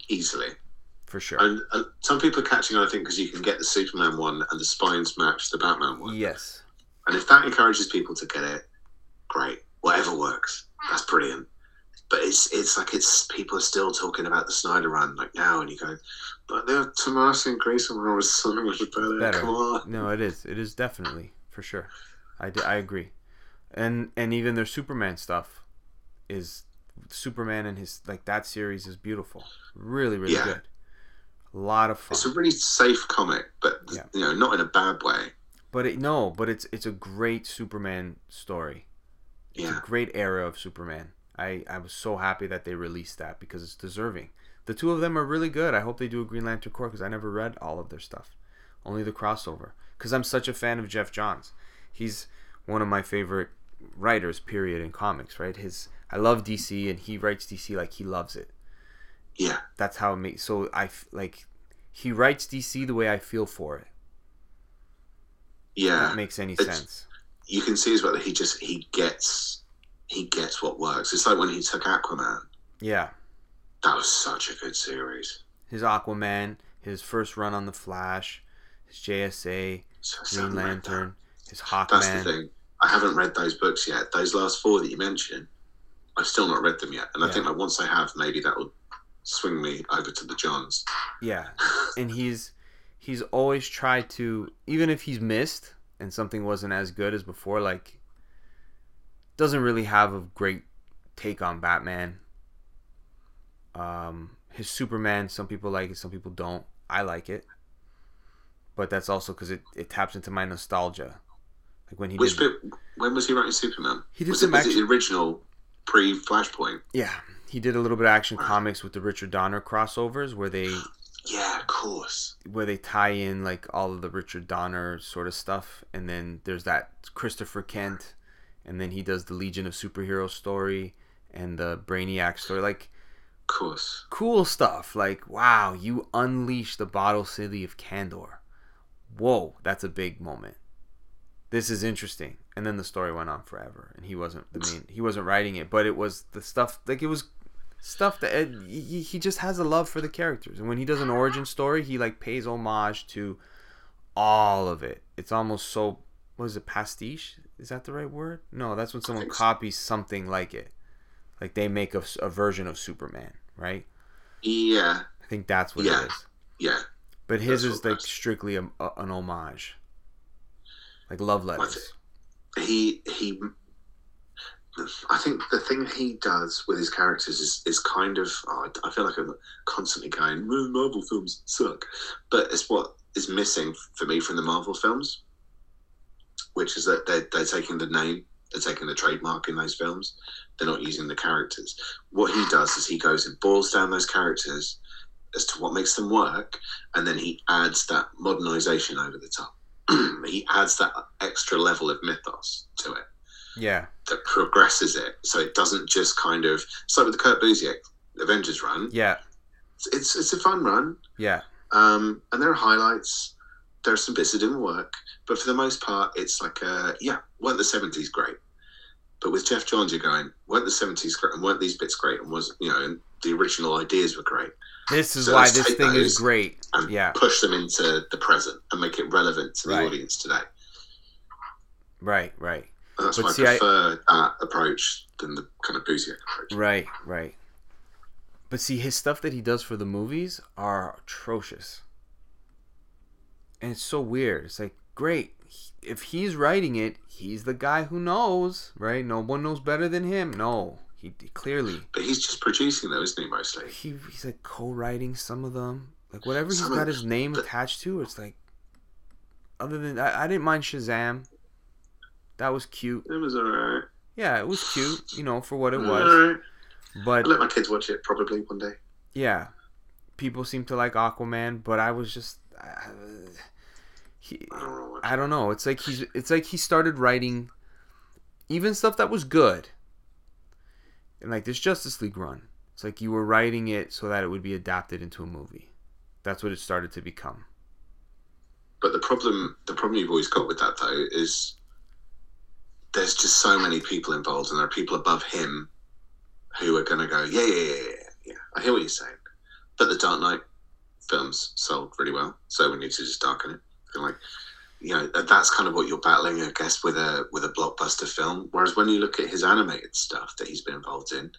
easily. for sure. And, and some people are catching on, I think, because you can get the Superman one and the spines match the Batman one. yes, And if that encourages people to get it, great. Whatever works, that's brilliant. But it's it's like it's people are still talking about the Snyder run like now, and you go, but the Tomasi and Gleason one was so much better. Better. Come on. no, it is. It is definitely for sure. I, d- I agree, and and even their Superman stuff is Superman and his like that series is beautiful, really really Yeah. good. A lot of fun. It's a really safe comic, but Yeah. you know, not in a bad way. But it, no, but it's it's a great Superman story. It's Yeah. a great era of Superman. I, I was so happy that they released that because it's deserving. The two of them are really good. I hope they do a Green Lantern Corps because I never read all of their stuff, only the crossover. Because I'm such a fan of Geoff Johns. He's one of my favorite writers. Period in comics. Right. His I love DC and he writes DC like he loves it. Yeah, That's how it makes. So I f- like he writes DC the way I feel for it. If yeah. that makes any sense. You can see as well that he just he gets he gets what works. It's like when he took Aquaman. Yeah. That was such a good series. his Aquaman, his first run on the Flash, his JSA, So Green haven't read that. Lantern, his Hawkman. That's the thing. I haven't read those books yet. Those last four that you mentioned, I've still not read them yet. And I think like once I have, maybe that will swing me over to the Johns. Yeah, and he's he's always tried to, even if he's missed and something wasn't as good as before, like doesn't really have a great take on Batman. Um, his Superman, some people like it, some people don't. I like it, but that's also because it, it taps into my nostalgia. Like when he Which did, bit? When was he writing Superman? He did was, some it, action- the original pre Flashpoint? yeah, he did a little bit of action comics with the Richard Donner crossovers where they Yeah, of course. where they tie in like all of the Richard Donner sort of stuff, and then there's that Christopher Kent and then he does the Legion of Superheroes story and the Brainiac story. Like, cool stuff. Like, wow, you unleash the bottle city of Kandor. Whoa, that's a big moment. This is interesting. And then the story went on forever, and he wasn't the main. He wasn't writing it, but it was the stuff. Like it was stuff that it, he, he just has a love for the characters, and when he does an origin story, he like pays homage to all of it. It's almost so. What is it? Pastiche? Is that the right word? No, that's when someone copies something like it. Like they make a version of Superman, right? Yeah. I think that's what Yeah. it is. Yeah. But his That's is like strictly a, a, an homage, like love letters. he he I think the thing he does with his characters is, is kind of oh, I feel like I'm constantly going "Mm, Marvel films suck, but it's what is missing for me from the Marvel films, which is that they're, they're taking the name, they're taking the trademark in those films, they're not using the characters. What he does is he goes and boils down those characters as to what makes them work, and then he adds that modernization over the top. he adds that extra level of mythos to it Yeah, that progresses it, so it doesn't just kind of. So with the Kurt Busiek Avengers run, yeah, it's it's a fun run, yeah, um, and there are highlights. There are some bits that didn't work, but for the most part, it's like, uh, yeah, weren't the seventies great? But with Geoff Johns, you're going, weren't the seventies great, and weren't these bits great, and was you know, and the original ideas were great, This is So why this thing is great. and Yeah, push them into the present and make it relevant to the Right. audience today. right, right, And that's But why see, I- I that approach than the kind of Busiek approach. right, right. But see, his stuff that he does for the movies are atrocious, and it's so weird. It's like great if he's writing it, he's the guy who knows, right? No one knows better than him. No, he, he clearly But he's just producing them, isn't he, mostly? he, he's like co-writing some of them like whatever he's Some got his name the- attached to it's like other than I, I didn't mind shazam that was cute It was alright. yeah it was cute you know for what it was but I'll let my kids watch it probably one day. yeah people seem to like aquaman but i was just uh, he, I don't know what. I don't know. It's like he's it's like he started writing even stuff that was good. And like this Justice League run. It's like you were writing it so that it would be adapted into a movie. That's what it started to become. But the problem, the problem you've always got with that though is there's just so many people involved, and there are people above him who are going to go, yeah, yeah, yeah, yeah, yeah. I hear what you're saying. But the Dark Knight films sold really well, so we need to just darken it. Like, you know, that's kind of what you're battling, I guess, with a with a blockbuster film. Whereas when you look at his animated stuff that he's been involved in,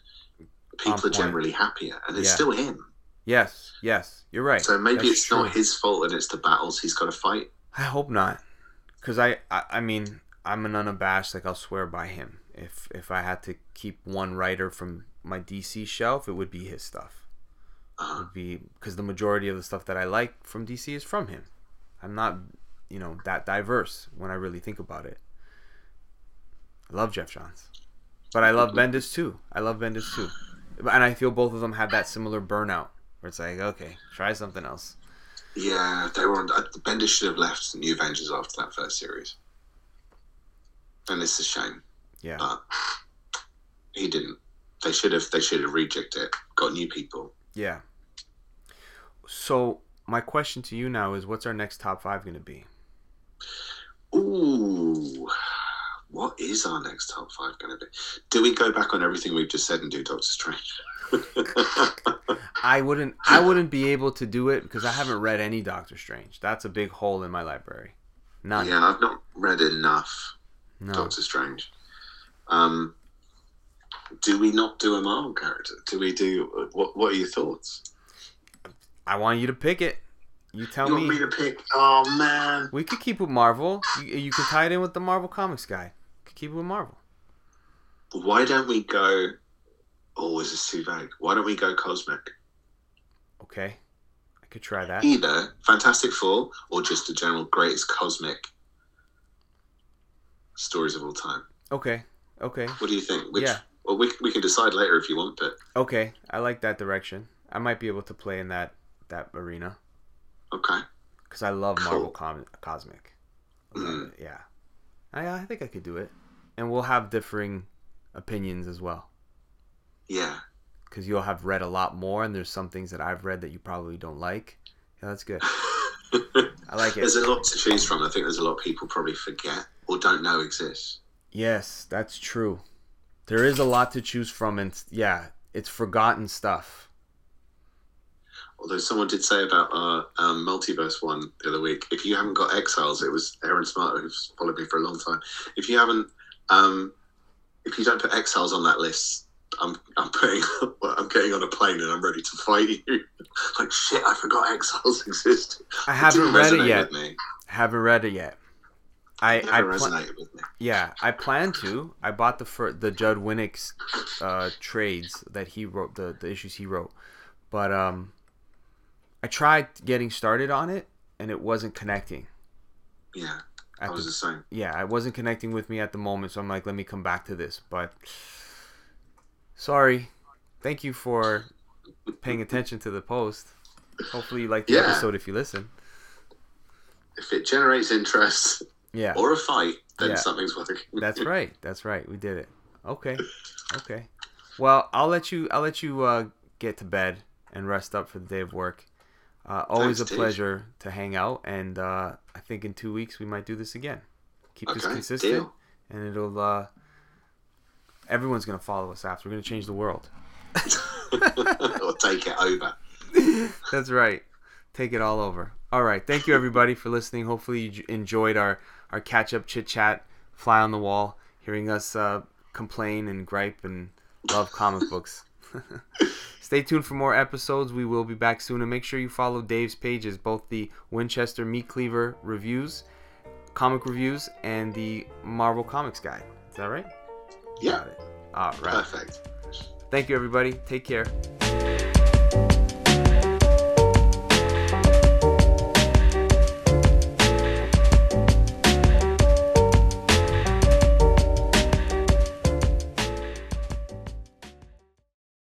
people On are point. generally happier, and it's Yeah. still him. Yes, yes, you're right. So maybe That's it's true. not his fault, and it's the battles he's got to fight. I hope not, because I, I, I mean, I'm an unabashed. Like I'll swear by him. If if I had to keep one writer from my DC shelf, it would be his stuff. It Uh, would be because the majority of the stuff that I like from DC is from him. I'm not, you know, that diverse when I really think about it. I love Geoff Johns, but I love Bendis too. I love Bendis too, and I feel both of them had that similar burnout where it's like, okay, try something else. Yeah, they were on. Uh, Bendis should have left New Avengers after that first series, and it's a shame. Yeah. But he didn't. They should have. They should have rejected it. Got new people. Yeah. So my question to you now is, what's our next top five going to be? Ooh, what is our next top five going to be? Do we go back on everything we've just said and do Doctor Strange? I wouldn't. I wouldn't be able to do it because I haven't read any Doctor Strange. That's a big hole in my library. None. yeah, I've not read enough No. Doctor Strange. Um, do we not do a Marvel character? Do we do? What What are your thoughts? I want you to pick it. You tell me. you me. want me to pick? Oh man. We could keep with Marvel. You, you can tie it in with the Marvel Comics guy. Could keep it with Marvel. Why don't we go? Oh, is this too vague? Why don't we go cosmic? Okay. I could try that. Either Fantastic Four or just the general greatest cosmic stories of all time. Okay. Okay. What do you think? Which, Yeah. Well, we, we can decide later if you want, but Okay. I like that direction. I might be able to play in that that arena okay. because I love Cool. Marvel Com- Cosmic. Mm. Yeah. I, I think I could do it. and we'll have differing opinions as well. Yeah. Because you'll have read a lot more, and there's some things that I've read that you probably don't like. Yeah, that's good. I like it. There's a lot to choose from. I think there's a lot of people probably forget or don't know exists. Yes, that's true. There is a lot to choose from, and yeah, it's forgotten stuff. Although someone did say about our um, multiverse one the other week, if you haven't got Exiles, it was Aaron Smart who's followed me for a long time. If you haven't, um, if you don't put Exiles on that list, I'm I'm putting well, I'm getting on a plane and I'm ready to fight you. like shit, I forgot Exiles existed. I haven't read it yet. Me. Haven't read it yet. I It I never pla- resonated with me. yeah I plan to. I bought the fir- the Judd Winick's uh, trades that he wrote the the issues he wrote, but um, I tried getting started on it and it wasn't connecting. Yeah, I was the, the same. yeah, it wasn't connecting with me at the moment, so I'm like, let me come back to this. But sorry. Thank you for paying attention to the post. Hopefully you like the Yeah. episode if you listen. If it generates interest Yeah. or a fight, then Yeah. something's working. That's right. That's right. We did it. Okay. Okay. Well, I'll let you. I'll let you uh, get to bed and rest up for the day of work. Uh, always Thanks, a Dave. pleasure to hang out, and uh, I think in two weeks we might do this again. Keep this consistent, deal. and it'll. Uh, everyone's gonna follow us after. We're gonna change the world. or take it over. That's right. Take it all over. All right. Thank you everybody for listening. Hopefully you j- enjoyed our our catch up chit chat, fly on the wall, hearing us uh, complain and gripe and love comic books. Stay tuned for more episodes. We will be back soon, and make sure you follow Dave's pages, both the Winchester Meat Cleaver reviews, comic reviews, and the Marvel Comics Guide. Is that right? Yeah. All right. perfect. Thank you, everybody. Take care.